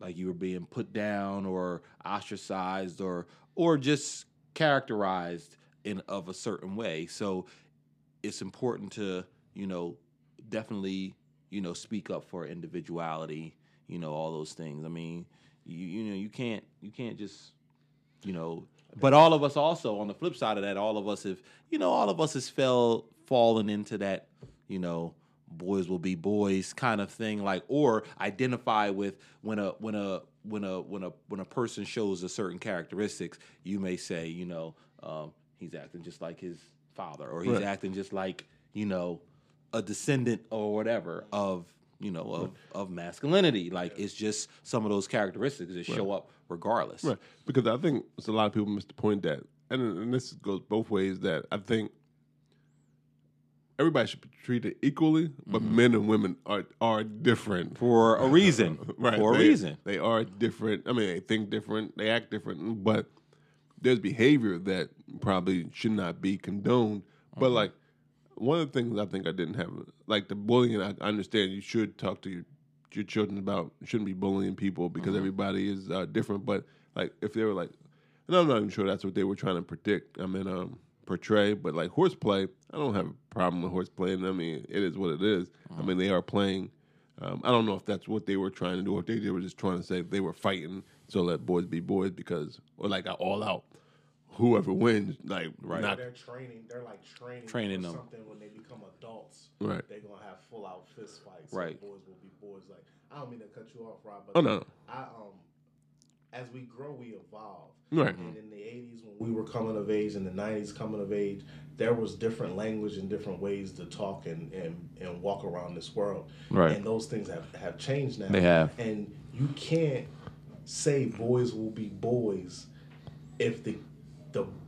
like you were being put down or ostracized or or just characterized in of a certain way. So it's important to, you know, definitely, you know, speak up for individuality, you know, all those things. I mean, you you know, you can't you can't just, you know, but all of us also on the flip side of that, all of us have, you know, all of us has fell fallen into that, you know, boys will be boys kind of thing like or identify with when a when a when a when a when a person shows a certain characteristics you may say you know um, he's acting just like his father or he's Right. acting just like you know a descendant or whatever of you know of of masculinity like it's just some of those characteristics that show up regardless Right. Because I think it's a lot of people miss the point that, and, and this goes both ways, that I think everybody should be treated equally, but men and women are are different. for a reason [laughs] right. for a they, reason They are different. I mean, they think different, they act different, but there's behavior that probably should not be condoned. But Mm-hmm. like one of the things I think I didn't have, like the bullying, I understand you should talk to your your children about you shouldn't be bullying people because Mm-hmm. everybody is uh, different. But like if they were like, and I'm not even sure that's what they were trying to predict. I mean, um, portray. But like horseplay, I don't have a problem with horseplay. I mean, it is what it is. I mean, they are playing. Um, I don't know if that's what they were trying to do, or if they, they were just trying to say they were fighting, so let boys be boys because, or like all out, whoever wins, like Right. not They're training. They're like training, Training them. something when they become adults. Right. They're gonna have full out fist fights. Right. So boys will be boys. Like I don't mean to cut you off, Rob, but Oh, no, no. I um, as we grow, we evolve. Right. And in the '80s, when we were coming of age, in the '90s coming of age, there was different language and different ways to talk and and, and walk around this world. Right. And those things have have changed now. They have. And you can't say boys will be boys if the the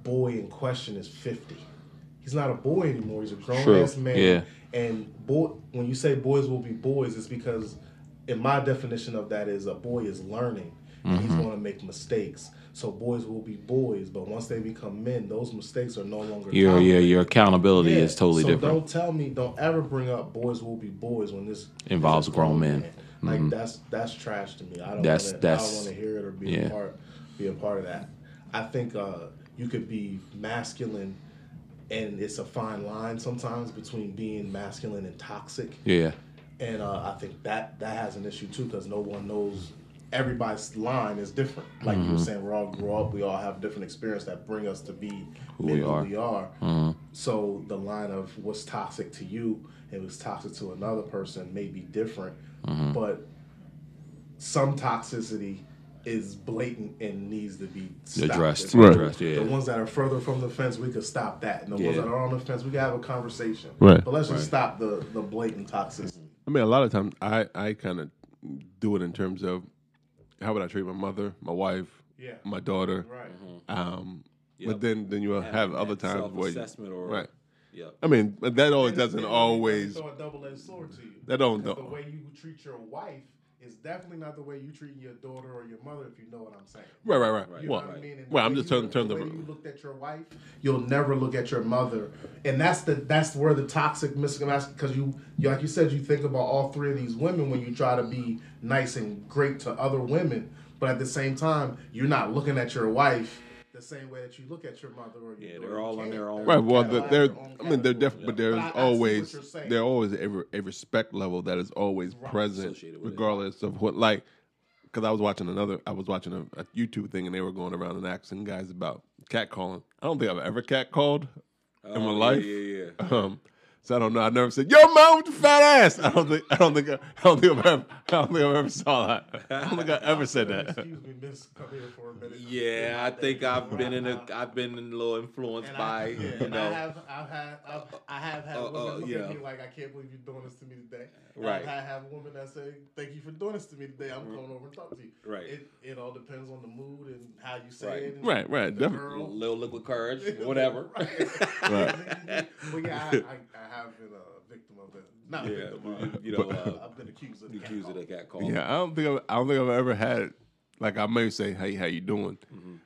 boy in question is 50. He's not a boy anymore. He's a grown True. ass man. Yeah. And boy, when you say boys will be boys, it's because, in my definition of that, is a boy is learning Mm-hmm. he's going to make mistakes. So boys will be boys, but once they become men, those mistakes are no longer. your your your accountability Yeah, is totally so different Don't tell me, don't ever bring up boys will be boys when this Involves a grown men. Mm-hmm. Like that's that's trash to me. I don't That's- wanna, I don't want to hear it or be yeah. a part be a part of that. I think uh, you could be masculine, and it's a fine line sometimes between being masculine and toxic. yeah And uh, I think that that has an issue too because no one knows. Everybody's line is different. Like you were Mm-hmm. saying, we all grow up. We all have different experience that bring us to be Who we are. Who we are. Mm-hmm. So the line of what's toxic to you and what's toxic to another person may be different, Mm-hmm. but some toxicity is blatant and needs to be stopped. addressed Right. addressed yeah The ones that are further from the fence, we could stop that. And the ones that are on the fence, we can have a conversation. Right. But let's just stop the, the blatant toxicity. I mean, a lot of times I, I kind of do it in terms of how would I treat my mother, my wife, Yeah. my daughter. Right. Um, Yep. But then then you have Having other times where you, self-assessment or right. yeah I mean, that always doesn't always. throw a double-edged sword to you. That don't- The way you treat your wife is definitely not the way you treat your daughter or your mother. If you know what I'm saying. Right, right, right. You well, what I mean? And well, I'm just telling terms the of. way you looked at your wife, you'll never look at your mother, and that's the that's where the toxic misconception because you, you like you said you think about all three of these women when you try to be nice and great to other women, but at the same time you're not looking at your wife the same way that you look at your mother or your Yeah, or they're your all on their own- Right. Well, They're the, there. all in I mean, there categories. def, but there's I- I always you're there always a, a respect level that is always present, associated with it. regardless of what. Like, because I was watching another, I was watching a, a YouTube thing, and they were going around and asking guys about catcalling. I don't think I've ever catcalled in my Oh, life. yeah, yeah, yeah. Um, So I don't know. I never said, "Yo, man, with the fat ass." I don't think. I don't think. I don't think I've ever. I don't think I've ever saw that. I don't think I ever said that. Excuse me, miss, come here for a minute. Yeah, I think I've been in a, I've been a little influenced And by, I, yeah, you and I know, have, I've had, I've, I have had Uh, women uh, look yeah. at me like, I can't believe you're doing this to me today. And Right. I've had have women that say, "Thank you for doing this to me today. I'm coming over and talk to you." Right. It, it all depends on the mood and how you say Right. it. and Right, right, definitely. girl. little liquid courage, [laughs] whatever. Right. [laughs] But yeah, I, I, I have been a victim of it. Not a Yeah, victim. you- Uh, you know, uh, I've been accused of The the accused of the cat call. Yeah, I don't think I've, I don't think I've ever had like I may say, "Hey, how you doing?"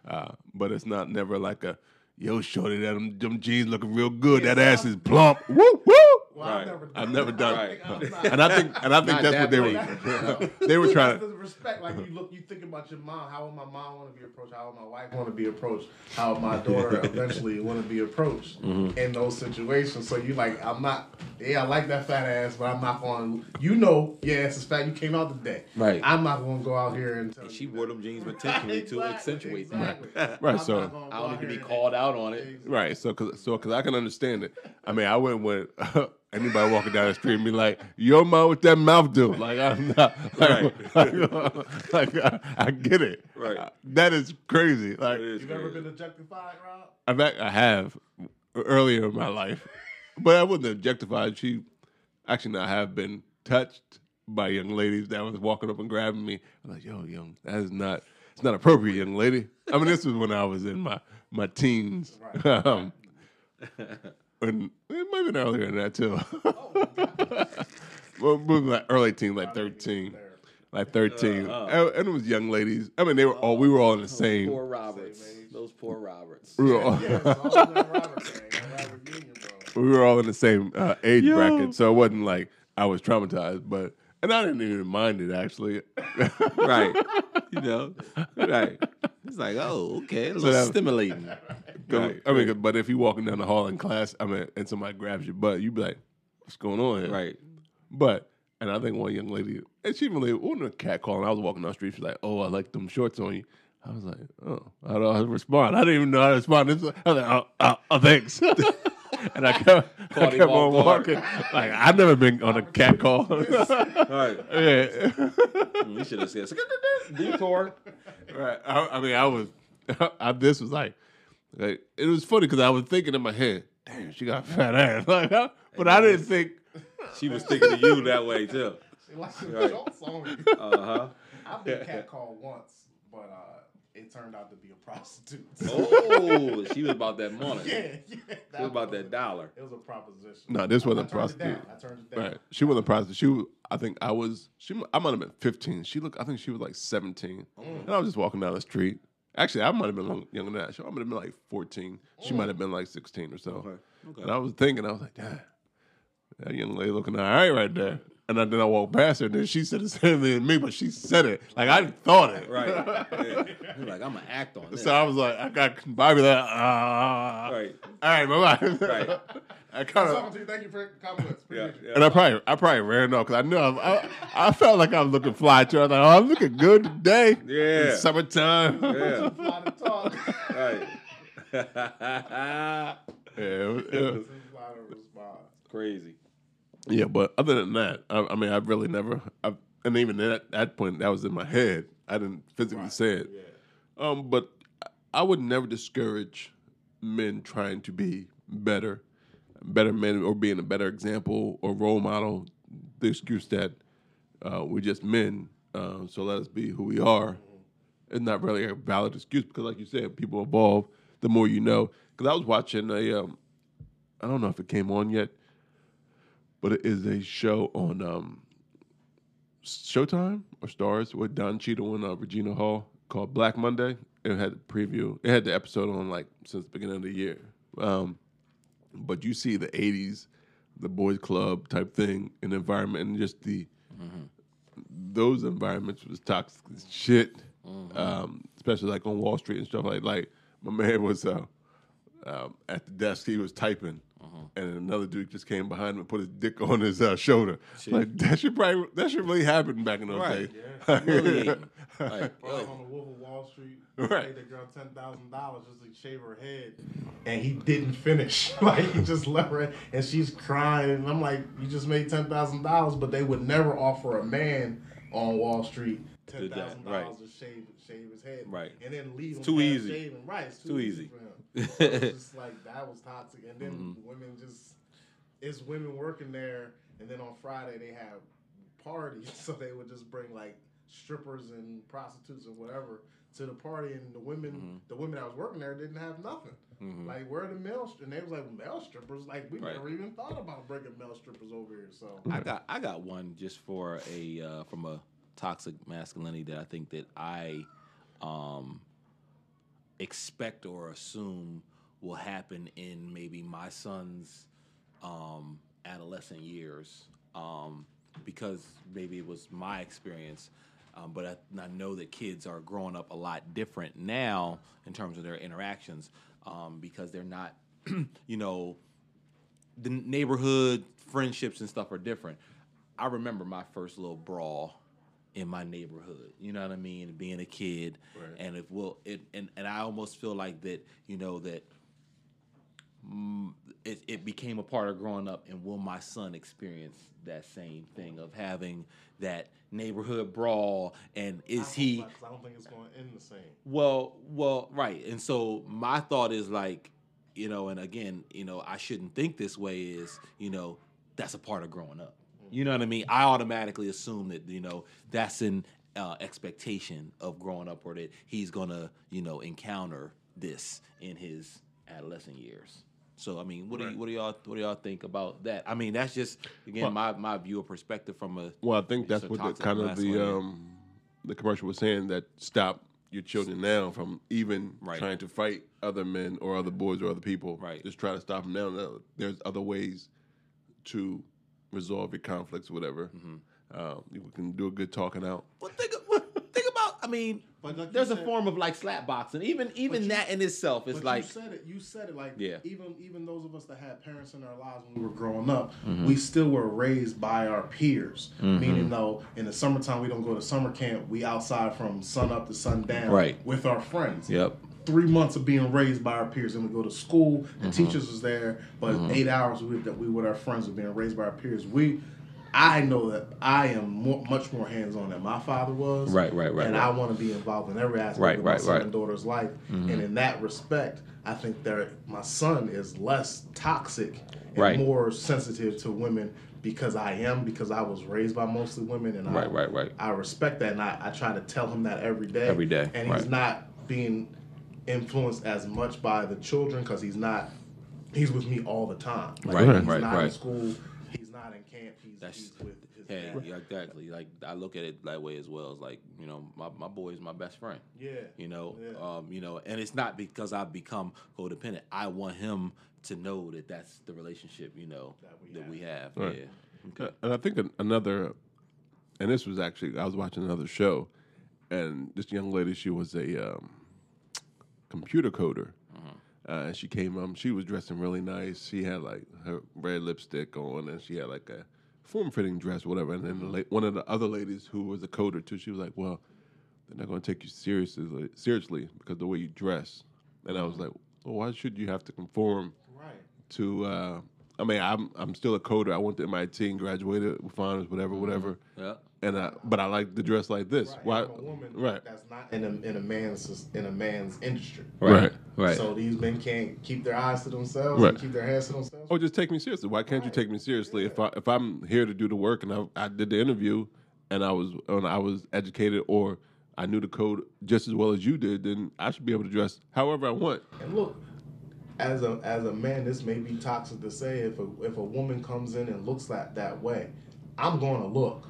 Uh, but it's not never like a "Yo, shorty, that them, them jeans looking real good. Yeah, that ass so is plump." Woo woo. Well, Right. I've never done I've never done Right. it, I'm and I think and I think that's that what they were. [laughs] they were trying to. the respect. Like you look, you think about your mom. How would my mom want to be approached? How would my wife want to be approached? How would my daughter [laughs] eventually want to be approached Mm-hmm. in those situations? So you like, I'm not. Yeah, I like that fat ass, but I'm not going. to You know, your ass is fat. You came out today. Right. I'm not going to go out here and. Tell And she that. wore them jeans intentionally to Exactly, accentuate that. Right, I'm so- not gonna I don't need to be called out on it. Right, so cause so cause I can understand it. I mean, I wouldn't want [laughs] anybody walking down the street and be like, "Yo, man, what that mouth do?" Like I'm not, [laughs] like, [laughs] like, like, I, I get it. Right. that is crazy. Like It is You've ever been objectified, Rob? I've I have earlier in my life, [laughs] but I wasn't objectified. She actually, I have been touched by young ladies that was walking up and grabbing me. I'm like, "Yo, young, that is not." It's not appropriate, young lady. I mean, this was when I was in my my teens. Right. um, and it might have been earlier than that too. [laughs] well, maybe like early teens, like thirteen, like thirteen, Uh, and, and it was young ladies. I mean, they were all we were all in the same. Poor Roberts. Age. Those poor Roberts. We were all, Yeah, it's all that Robert thing. that Robert Union, bro. we were all in the same uh, age Yo. bracket, so it wasn't like I was traumatized, but and I didn't even mind it actually. right. [laughs] [laughs] You know, right. It's like, oh, okay, a little that- stimulating. [laughs] Right, I mean, but if you're walking down the hall in class, I mean, and somebody grabs your butt, you be like, "What's going on here?" Right. But and I think one young lady, and she really wasn't a cat calling. I was walking down the street. She's like, "Oh, I like them shorts on you." I was like, "Oh, I don't know how to respond." I didn't even know how to respond. This was- I was like, "Oh, oh, oh thanks," [laughs] and I kept, I kept on walked walking. Like I've never been on a cat call. [laughs] Right. yeah, You should have said detour. right. I, I mean, I was. [laughs] I, this was like, like it was funny because I was thinking in my head, "Damn, she got fat ass," like, but I didn't think. She was thinking of you that way too. She likes some Right. jokes on you. Uh huh. I've been catcalled once, but uh, it turned out to be a prostitute. Oh, [laughs] she was about that money. yeah, yeah. She was about that dollar. It was a proposition. No, this wasn't a turned it down. prostitute. I turned it down. Right. She wasn't a prostitute. She was, I think I was she I might have been 15. She looked I think she was like 17. Mm. And I was just walking down the street. Actually, I might have been long, younger than that. She might have been like 14. She might mm. have been like 16 or so. Okay. Okay. And I was thinking, I was like, damn, that young lady looking all right right there. And then I walked past her, and then she said the same thing to me, but she said it. Like I thought it. Right. [laughs] Yeah. You're like, I'm gonna act on this. So I was like, I got Bobby like, ah. Right. All right, bye bye. Right. [laughs] I kind Talking of to you. Thank you for your compliments. Yeah. Yeah. And I probably, I probably ran off because I knew I, I, I felt like I was looking fly too. I was like, oh, I'm looking good today. [laughs] Yeah. It's summertime. Yeah. Fly to talk. Right. yeah, it was- it was- Fly to respond. Crazy. Yeah, but other than that, I, I mean, I really never, I, and even at that point, that was in my head. I didn't physically say it. Yeah. Um, but I would never discourage men trying to be better, better men, or being a better example or role model. The excuse that uh, we're just men, uh, so let us be who we are. It's not really a valid excuse because, like you said, people evolve. The more you know. Because I was watching a, um, I don't know if it came on yet, but it is a show on um, Showtime or Starz with Don Cheadle and uh, Regina Hall called Black Monday. It had the preview. It had the episode on like since the beginning of the year. Um, but you see the '80s, the boys' club type thing, and environment, and just the those environments was toxic as shit. Um, especially like on Wall Street and stuff like like my man was uh, um, at the desk. He was typing and another dude just came behind him and put his dick on his uh, shoulder. Like that should probably that should really happen back in those Right. days. Humiliating. [laughs] Like, Bro, [laughs] yo, on the Wolf of Wall Street, Right. paid the girl ten thousand dollars just to shave her head, and he didn't finish. [laughs] like he just left her, and she's crying. And I'm like, you just made ten thousand dollars, but they would never offer a man on Wall Street ten thousand dollars right. to shave shave his head, Right. and then leave him too easy. Shaving. Right, it's too, Too easy. easy. For him. So it's just like that was toxic, and then Mm-hmm. women just it's women working there, and then on Friday they have parties, [laughs] so they would just bring like strippers and prostitutes and whatever to the party, and the women, Mm-hmm. the women that was working there didn't have nothing. Like where are the male? stri- And they was like male strippers. Like we Right. never even thought about bringing male strippers over here. So I got I got one just for a uh, from a toxic masculinity that I think that I um, expect or assume will happen in maybe my son's um, adolescent years um, because maybe it was my experience. Um, but I, I know that kids are growing up a lot different now in terms of their interactions um, because they're not, [clears throat] you know, the neighborhood friendships and stuff are different. I remember my first little brawl in my neighborhood. You know what I mean? Being a kid, and if will it and and I almost feel like that. You know that mm, it it became a part of growing up, and will my son experience that same thing of having that neighborhood brawl? And is he? not, I don't think it's going to end the same. Well, well, right. And so my thought is like, you know, and again, you know, I shouldn't think this way is, you know, that's a part of growing up. You know what I mean? I automatically assume that, you know, that's an uh, expectation of growing up or that he's going to, you know, encounter this in his adolescent years. So I mean, what do you, what do y'all what do y'all think about that? I mean, that's just again Well- my my view or perspective from a Well, I think that's what the, kind of the um, the commercial was saying that stop your children now from even Right. trying to fight other men or other boys or other people. Right. Just try to stop them. Now, There's other ways to resolve your conflicts, or whatever. Mm-hmm. Uh, you can do a good talking out. Well, think, well, think about. I mean, But like you there's a form of like slap boxing. Even even you- that in itself is But like you said it. You said it like Yeah. even even those of us that had parents in our lives when we were growing up, Mm-hmm. we still were raised by our peers. Meaning, though, in the summertime we don't go to summer camp. We outside from sun up to sun down, Right. with our friends. Yep. Three months of being raised by our peers, and we go to school. Mm-hmm. The teachers was there, but eight hours we that we with our friends of being raised by our peers. We. I know that I am more, much more hands on than my father was. Right, right, right, And right. I want to be involved in every aspect Right, of my right, son and daughter's life. And in that respect, I think that my son is less toxic and Right. more sensitive to women because I am, because I was raised by mostly women. And I, Right, right, right. I respect that. And I, I try to tell him that every day. Every day, And he's right. not being influenced as much by the children because he's not, he's with me all the time. Like, Right, he's right, not in right. school, he's not in camp, he's, That's- he's with his yeah, dad. yeah, exactly. Like I look at it that way as well. It's like you know, my, my boy is my best friend. Yeah. You know, Yeah. um, you know, and it's not because I've become codependent. I want him to know that that's the relationship. You know That we have. have. Right. Yeah. Okay. Uh, And I think another, and this was actually I was watching another show, and this young lady she was a um, computer coder, uh, and she came um she was dressing really nice. She had like her red lipstick on, and she had like a form fitting dress, whatever. And then the la- one of the other ladies who was a coder too, she was like, "Well, they're not going to take you seriously seriously because the way you dress." And I was like, "Well, why should you have to conform?" Right. to uh I mean I'm I'm still a coder. I went to MIT and graduated with honors, whatever, whatever. Yeah. And I, but I like to dress like this. Right. Why? I'm a woman Right. that's not in a, in a man's in a man's industry. Right. Right. So these men can't keep their eyes to themselves Right. and keep their hands to themselves. Oh, just take me seriously. Why can't you take me seriously if I if I'm here to do the work and I, I did the interview and I was and I was educated or I knew the code just as well as you did, then I should be able to dress however I want. And look, as a as a man, this may be toxic to say. If a if a woman comes in and looks that that way, I'm going to look.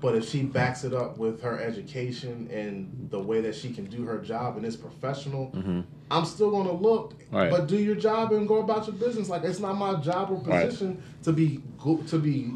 But if she backs it up with her education and the way that she can do her job and is professional, mm-hmm. I'm still going to look. Right. But do your job and go about your business. Like it's not my job or Right. position to be go, to be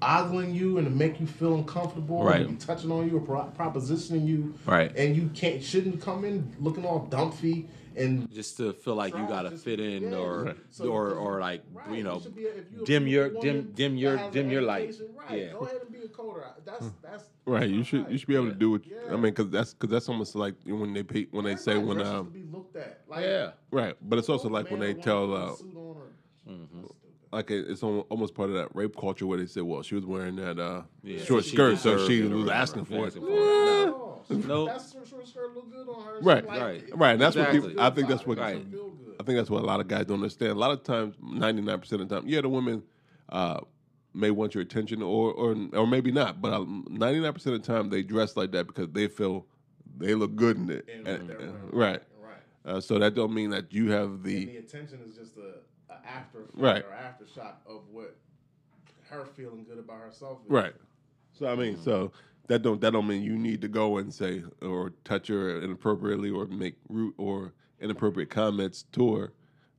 ogling you and to make you feel uncomfortable, Right. to be touching on you or pro- propositioning you, Right. And you can't shouldn't come in looking all dumpy and just to feel like you gotta fit in yeah, or. So or or like right, you know should a- you're a dim your dim dim your dim your light. Right. Yeah. Go ahead and be a coder. That's that's Right, you should right. you should be able to do what Yeah. I mean because that's because that's almost like when they pay, when they say when um to be looked at. Like, Yeah. right, but it's also like when they tell uh, suit on or- Mm-hmm. Like it- it's almost part of that rape culture where they say, well, she was wearing that uh, Yeah, short she skirt, so she was asking for it. Asking for it. Yeah. No, Nope. That's short, short skirt look good on her. She Right, like right, it. right. That's what people. I think that's what. Right. I think that's what a lot of guys don't understand. A lot of times, ninety nine percent of the time, yeah, the women uh, may want your attention, or or or maybe not. But ninety nine percent of the time, they dress like that because they feel they look good in it. And And- and- right. Right. Uh, so that don't mean that you have And the the attention is just a, a after Right. or aftershock of what her feeling good about herself. Is. right. So I mean, so that don't that don't mean you need to go and say or touch her inappropriately or make rude or inappropriate comments to her.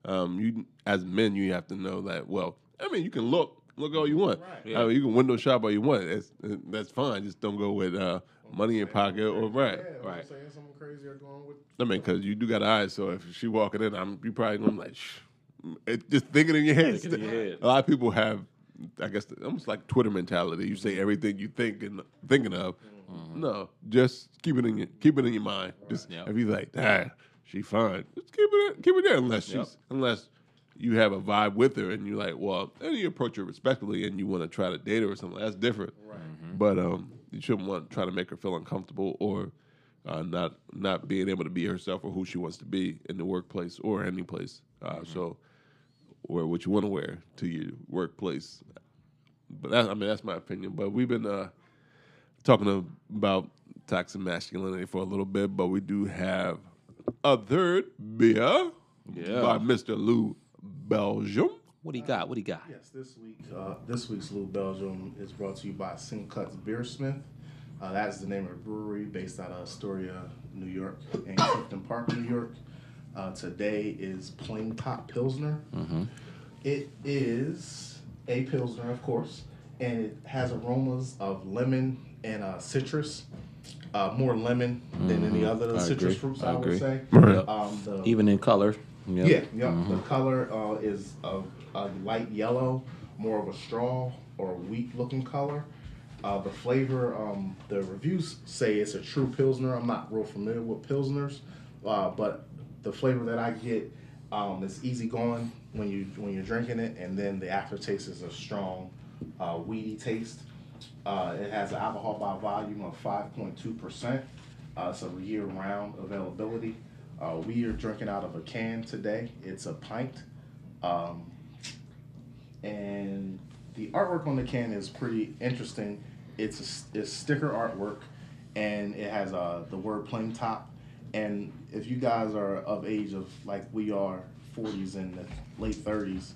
Um, you as men, you have to know that. Well, I mean, you can look look all you want. Right. Yeah. I mean, you can window shop all you want. It's, that's fine. Just don't go with uh, money in your pocket or right. Yeah, Right. I'm saying something crazy or going with. I mean, because you do got eyes. So if she walking in, I'm you probably gonna be like, Shh. It, just thinking in your head. Thinking in your head. A lot of people have, I guess, almost like Twitter mentality. You say everything you think and thinking of. No, just keep it in your keep it in your mind. Just Yep. if you like, ah, she fine. Just keep it keep it there unless she's Yep. unless you have a vibe with her and you're like, well, and you approach her respectfully and you want to try to date her or something. That's different. Right. But um, you shouldn't want to try to make her feel uncomfortable or uh, not not being able to be herself or who she wants to be in the workplace or any place. Uh, So, wear what you want to wear to your workplace. But that, I mean, that's my opinion. But we've been uh, talking about toxic masculinity for a little bit, but we do have a third beer Yeah. by Mr. Lou Belgium. What do you got? What do you got? Yes, this week, uh, this week's Lou Belgium is brought to you by Single Cuts Beersmith. Uh, that's the name of the brewery based out of Astoria, New York, and Clifton Park, New York. Uh, today is Plain Top Pilsner. It is a Pilsner, of course, and it has aromas of lemon and uh, citrus. Uh, more lemon than any other I citrus agree. fruits, I I, would agree. say. Yep. Um, the, Even in color. Yep. yeah, yeah. The color uh, is a, a light yellow, more of a straw or wheat looking color. Uh, the flavor, um, the reviews say it's a true pilsner. I'm not real familiar with pilsners, uh, but the flavor that I get um, is easygoing when you when you're drinking it, and then the aftertaste is a strong, uh, weedy taste. Uh, it has an alcohol by volume of 5.2 percent. Uh, it's a year-round availability. Uh, we are drinking out of a can today. It's a pint. Um, and the artwork on the can is pretty interesting. It's a, it's sticker artwork, and it has uh, the word plain top. And if you guys are of age of like we are, 40s and the late 30s,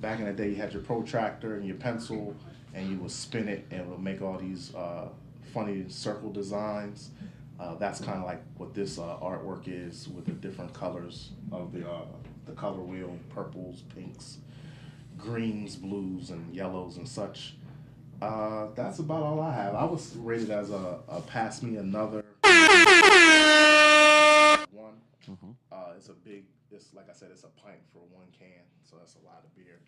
back in the day you had your protractor and your pencil, and you would spin it and it would make all these uh, funny circle designs. Uh, that's kind of like what this uh, artwork is with the different colors of the uh, the color wheel, purples, pinks, greens, blues, and yellows and such. Uh, that's about all I have. I was rated as a, a pass me another one. Uh, it's a big. It's like I said, it's a pint for one can, so that's a lot of beer.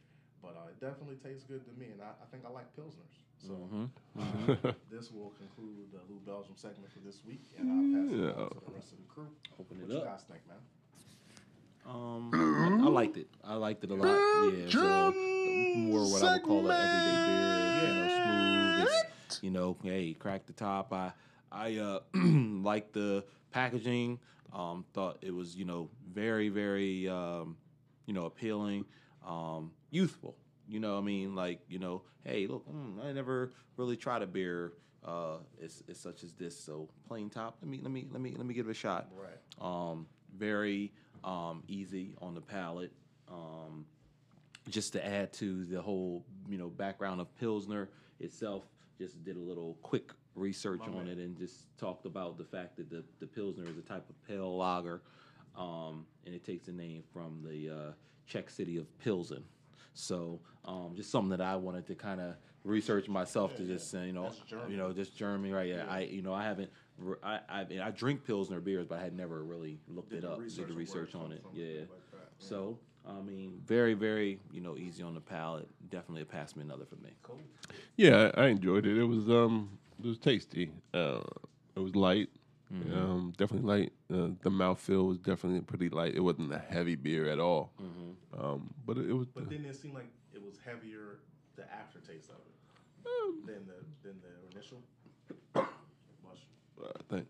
But uh, it definitely tastes good to me, and I, I think I like pilsners. So uh, [laughs] this will conclude the Lou Belgium segment for this week, and I'll pass it on to the rest of the crew. Open What it you up. guys think, man? Um, I, I liked it. I liked it a lot. Yeah, it's uh, more what I would call an everyday beer. You know, smooth. It's, you know, hey, crack the top. I I uh, [clears throat] like the packaging. Um, thought it was you know very very um, you know appealing, um, youthful. You know, what I mean, like you know, hey, look, mm, I never really tried a beer. Uh, it's, it's such as this. So plain top. Let me let me let me let me give it a shot Right. um, very um, easy on the palate. Um, just to add to the whole, you know, background of Pilsner itself, just did a little quick research on it and just talked about the fact that the, the Pilsner is a type of pale lager, um, and it takes the name from the uh, Czech city of Pilsen. So um, just something that I wanted to kind of research myself to just uh, you know That's German. you know just Germany right yeah, I you know I haven't I I drink pilsner beers but I had never really looked it the up did the research on it yeah like. Yeah. so I mean very very you know easy on the palate definitely a pass me another for me Cool. Yeah, I I enjoyed it. It was um, it was tasty. Uh, it was light. Um, definitely light. Uh, the mouthfeel was definitely pretty light. It wasn't a heavy beer at all. Um, but it, it was. But didn't it seem like it was heavier the aftertaste of it Um, than the than the initial? Mush. I think.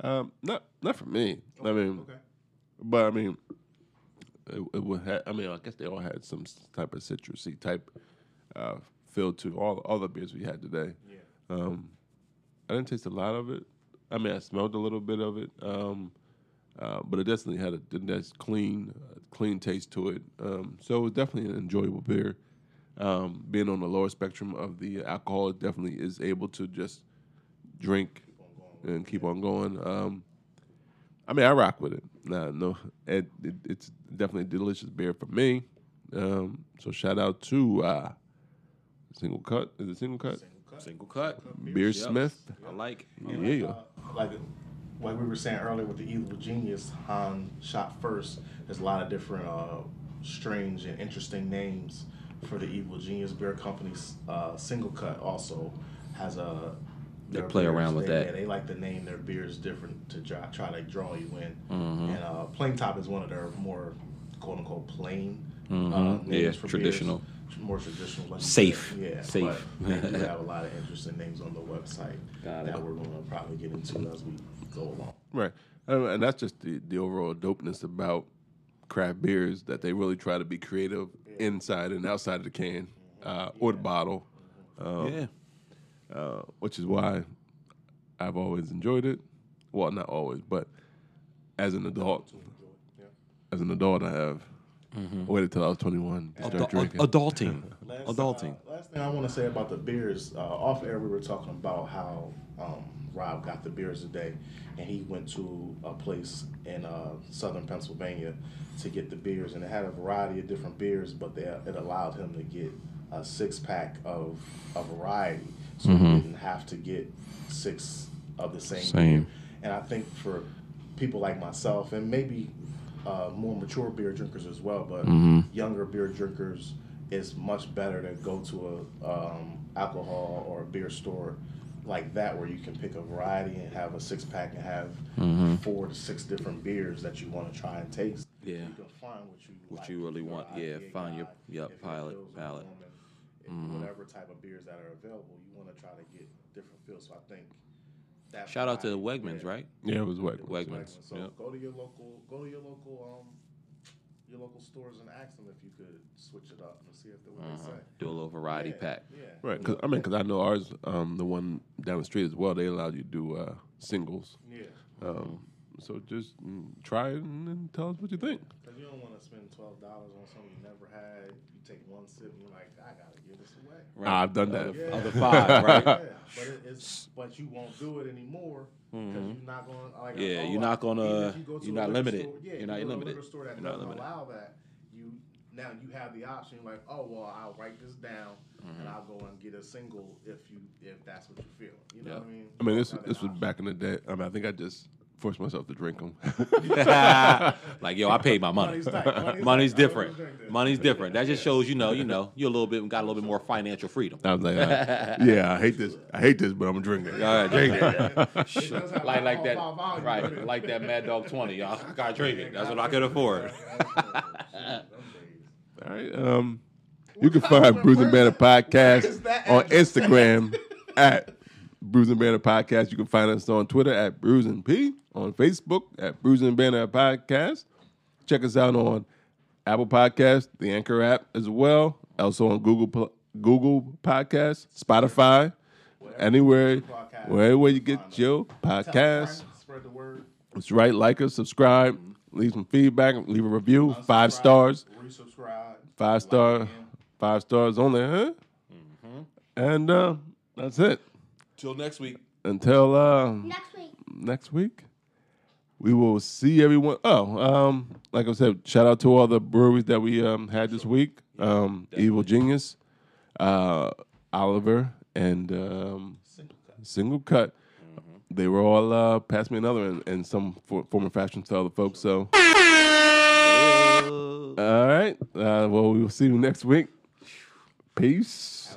Um, not not for me. I mean, okay. but I mean, it, it would ha- I mean, I guess they all had some type of citrusy type uh, feel to all all the beers we had today. Yeah. Um, I didn't taste a lot of it. I mean, I smelled a little bit of it, um, uh, but it definitely had a nice clean, uh, clean taste to it. Um, so it was definitely an enjoyable beer. Um, being on the lower spectrum of the alcohol, it definitely is able to just drink and keep on going. Um, I mean, I rock with it. Nah, no, it, it, it's definitely a delicious beer for me. Um, so shout out to uh, Single Cut. Is it Single Cut? Single cut. Single cut Beer Yep. Smith. I like Yeah. Uh, like like we were saying earlier with the Evil Genius, Han shot first. There's a lot of different uh, strange and interesting names for the Evil Genius Beer Company's uh, single cut. Also has a They play beers, around with they, that. Yeah, they like to name their beers different to try, try to draw you in. Mm-hmm. And uh, Plain Top is one of their more quote unquote plain. Uh, Mhm. names Yeah, for traditional. Beers. More traditional, like Safe. said. Yeah, Safe. But they do [laughs] have a lot of interesting names on the website that we're going to probably get into as we go along. Right. And that's just the, the overall dopeness about craft beers that they really try to be creative inside and outside of the can uh, or the bottle, um, yeah uh, which is why I've always enjoyed it. Well, not always, but as an adult, Yeah. as an adult, I have waited till I was 21 to start Adul- drinking. adulting [laughs] Last, adulting Uh, last thing I want to say about the beers, uh, off air we were talking about how um, Rob got the beers today, and he went to a place in uh, southern Pennsylvania to get the beers, and it had a variety of different beers, but they, it allowed him to get a six pack of a variety, so he didn't have to get six of the same. Same. beer. And I think for people like myself, and maybe uh, more mature beer drinkers as well, but younger beer drinkers, it's much better to go to a um, alcohol or a beer store like that where you can pick a variety and have a six pack and have four to six different beers that you want to try and taste. Yeah. you can find what you What like. you really want. Yeah, IPA find your- guy, yep, if you're a palate- Pilsner palate. Whatever type of beers that are available, you want to try to get different feels. So I think that shout out to the Wegmans yeah. right yeah, it was what? Wegmans So yep. go to your local, go to your local, um, your local stores and ask them if you could switch it up and see if they what Uh-huh. they say. do a little variety Yeah, pack Yeah. Right. Cause, I mean, because I know ours, um, the one down the street as well, they allowed you to do uh, singles. Yeah. Um, so just mm, try it and then tell us what you think. Because you don't want to spend twelve dollars on something you never had. You take one sip and you're like, I gotta give this away. Right. I've done that. Other, Yeah. other five, [laughs] right? yeah, but it, it's but you won't do it anymore because you're not going. Like, Mm-hmm. Yeah, oh, you're not gonna- even if you go to you're not limited. Store, yeah, You're you not go to a limited. liquor store that You're not doesn't limited. allow that. You now you have the option. Like, oh well, I'll write this down Mm-hmm. and I'll go and get a single if you if that's what you feel. You know Yeah. what I mean? I mean, You this have that this was option. back in the day. I mean, I think I just forced myself to drink them. [laughs] like yo, I paid my money. Money's tight. Money's [laughs] Money's tight. Different. wouldn't drink this. Money's different. That just shows you know, you know, you're a little bit got a little bit more financial freedom. I was like, uh, [laughs] yeah, I hate this. I hate this, but I'm gonna drink it. All right, drink it. It does have like like that, right? Like that Mad Dog Twenty. Y'all gotta drink it. That's what I could afford. All right. Um, you can find Bruising Banner Podcast is that on? Instagram at Bruising Banner Podcast. You can find us on Twitter at Bruising P, on Facebook at Bruising Banner Podcast. Check us out on Apple Podcast, the Anchor app as well. Also on Google Google Podcast, Spotify, anywhere, podcast, wherever you get your podcast. Spread the word. That's right. Like us, subscribe, leave some feedback, leave a review. Five stars. Resubscribe. Five star, again. five stars only, huh? And uh, that's it. Till next week. Until uh, Next week. next week, we will see everyone. Oh, um, like I said, shout out to all the breweries that we um, had this week. Um, Evil Genius. Uh, Oliver and um, Single cut. Single Cut. They were all uh, pass me another in, in some for, form or fashion to other folks. So, all right. Uh, well, we will see you next week. Peace.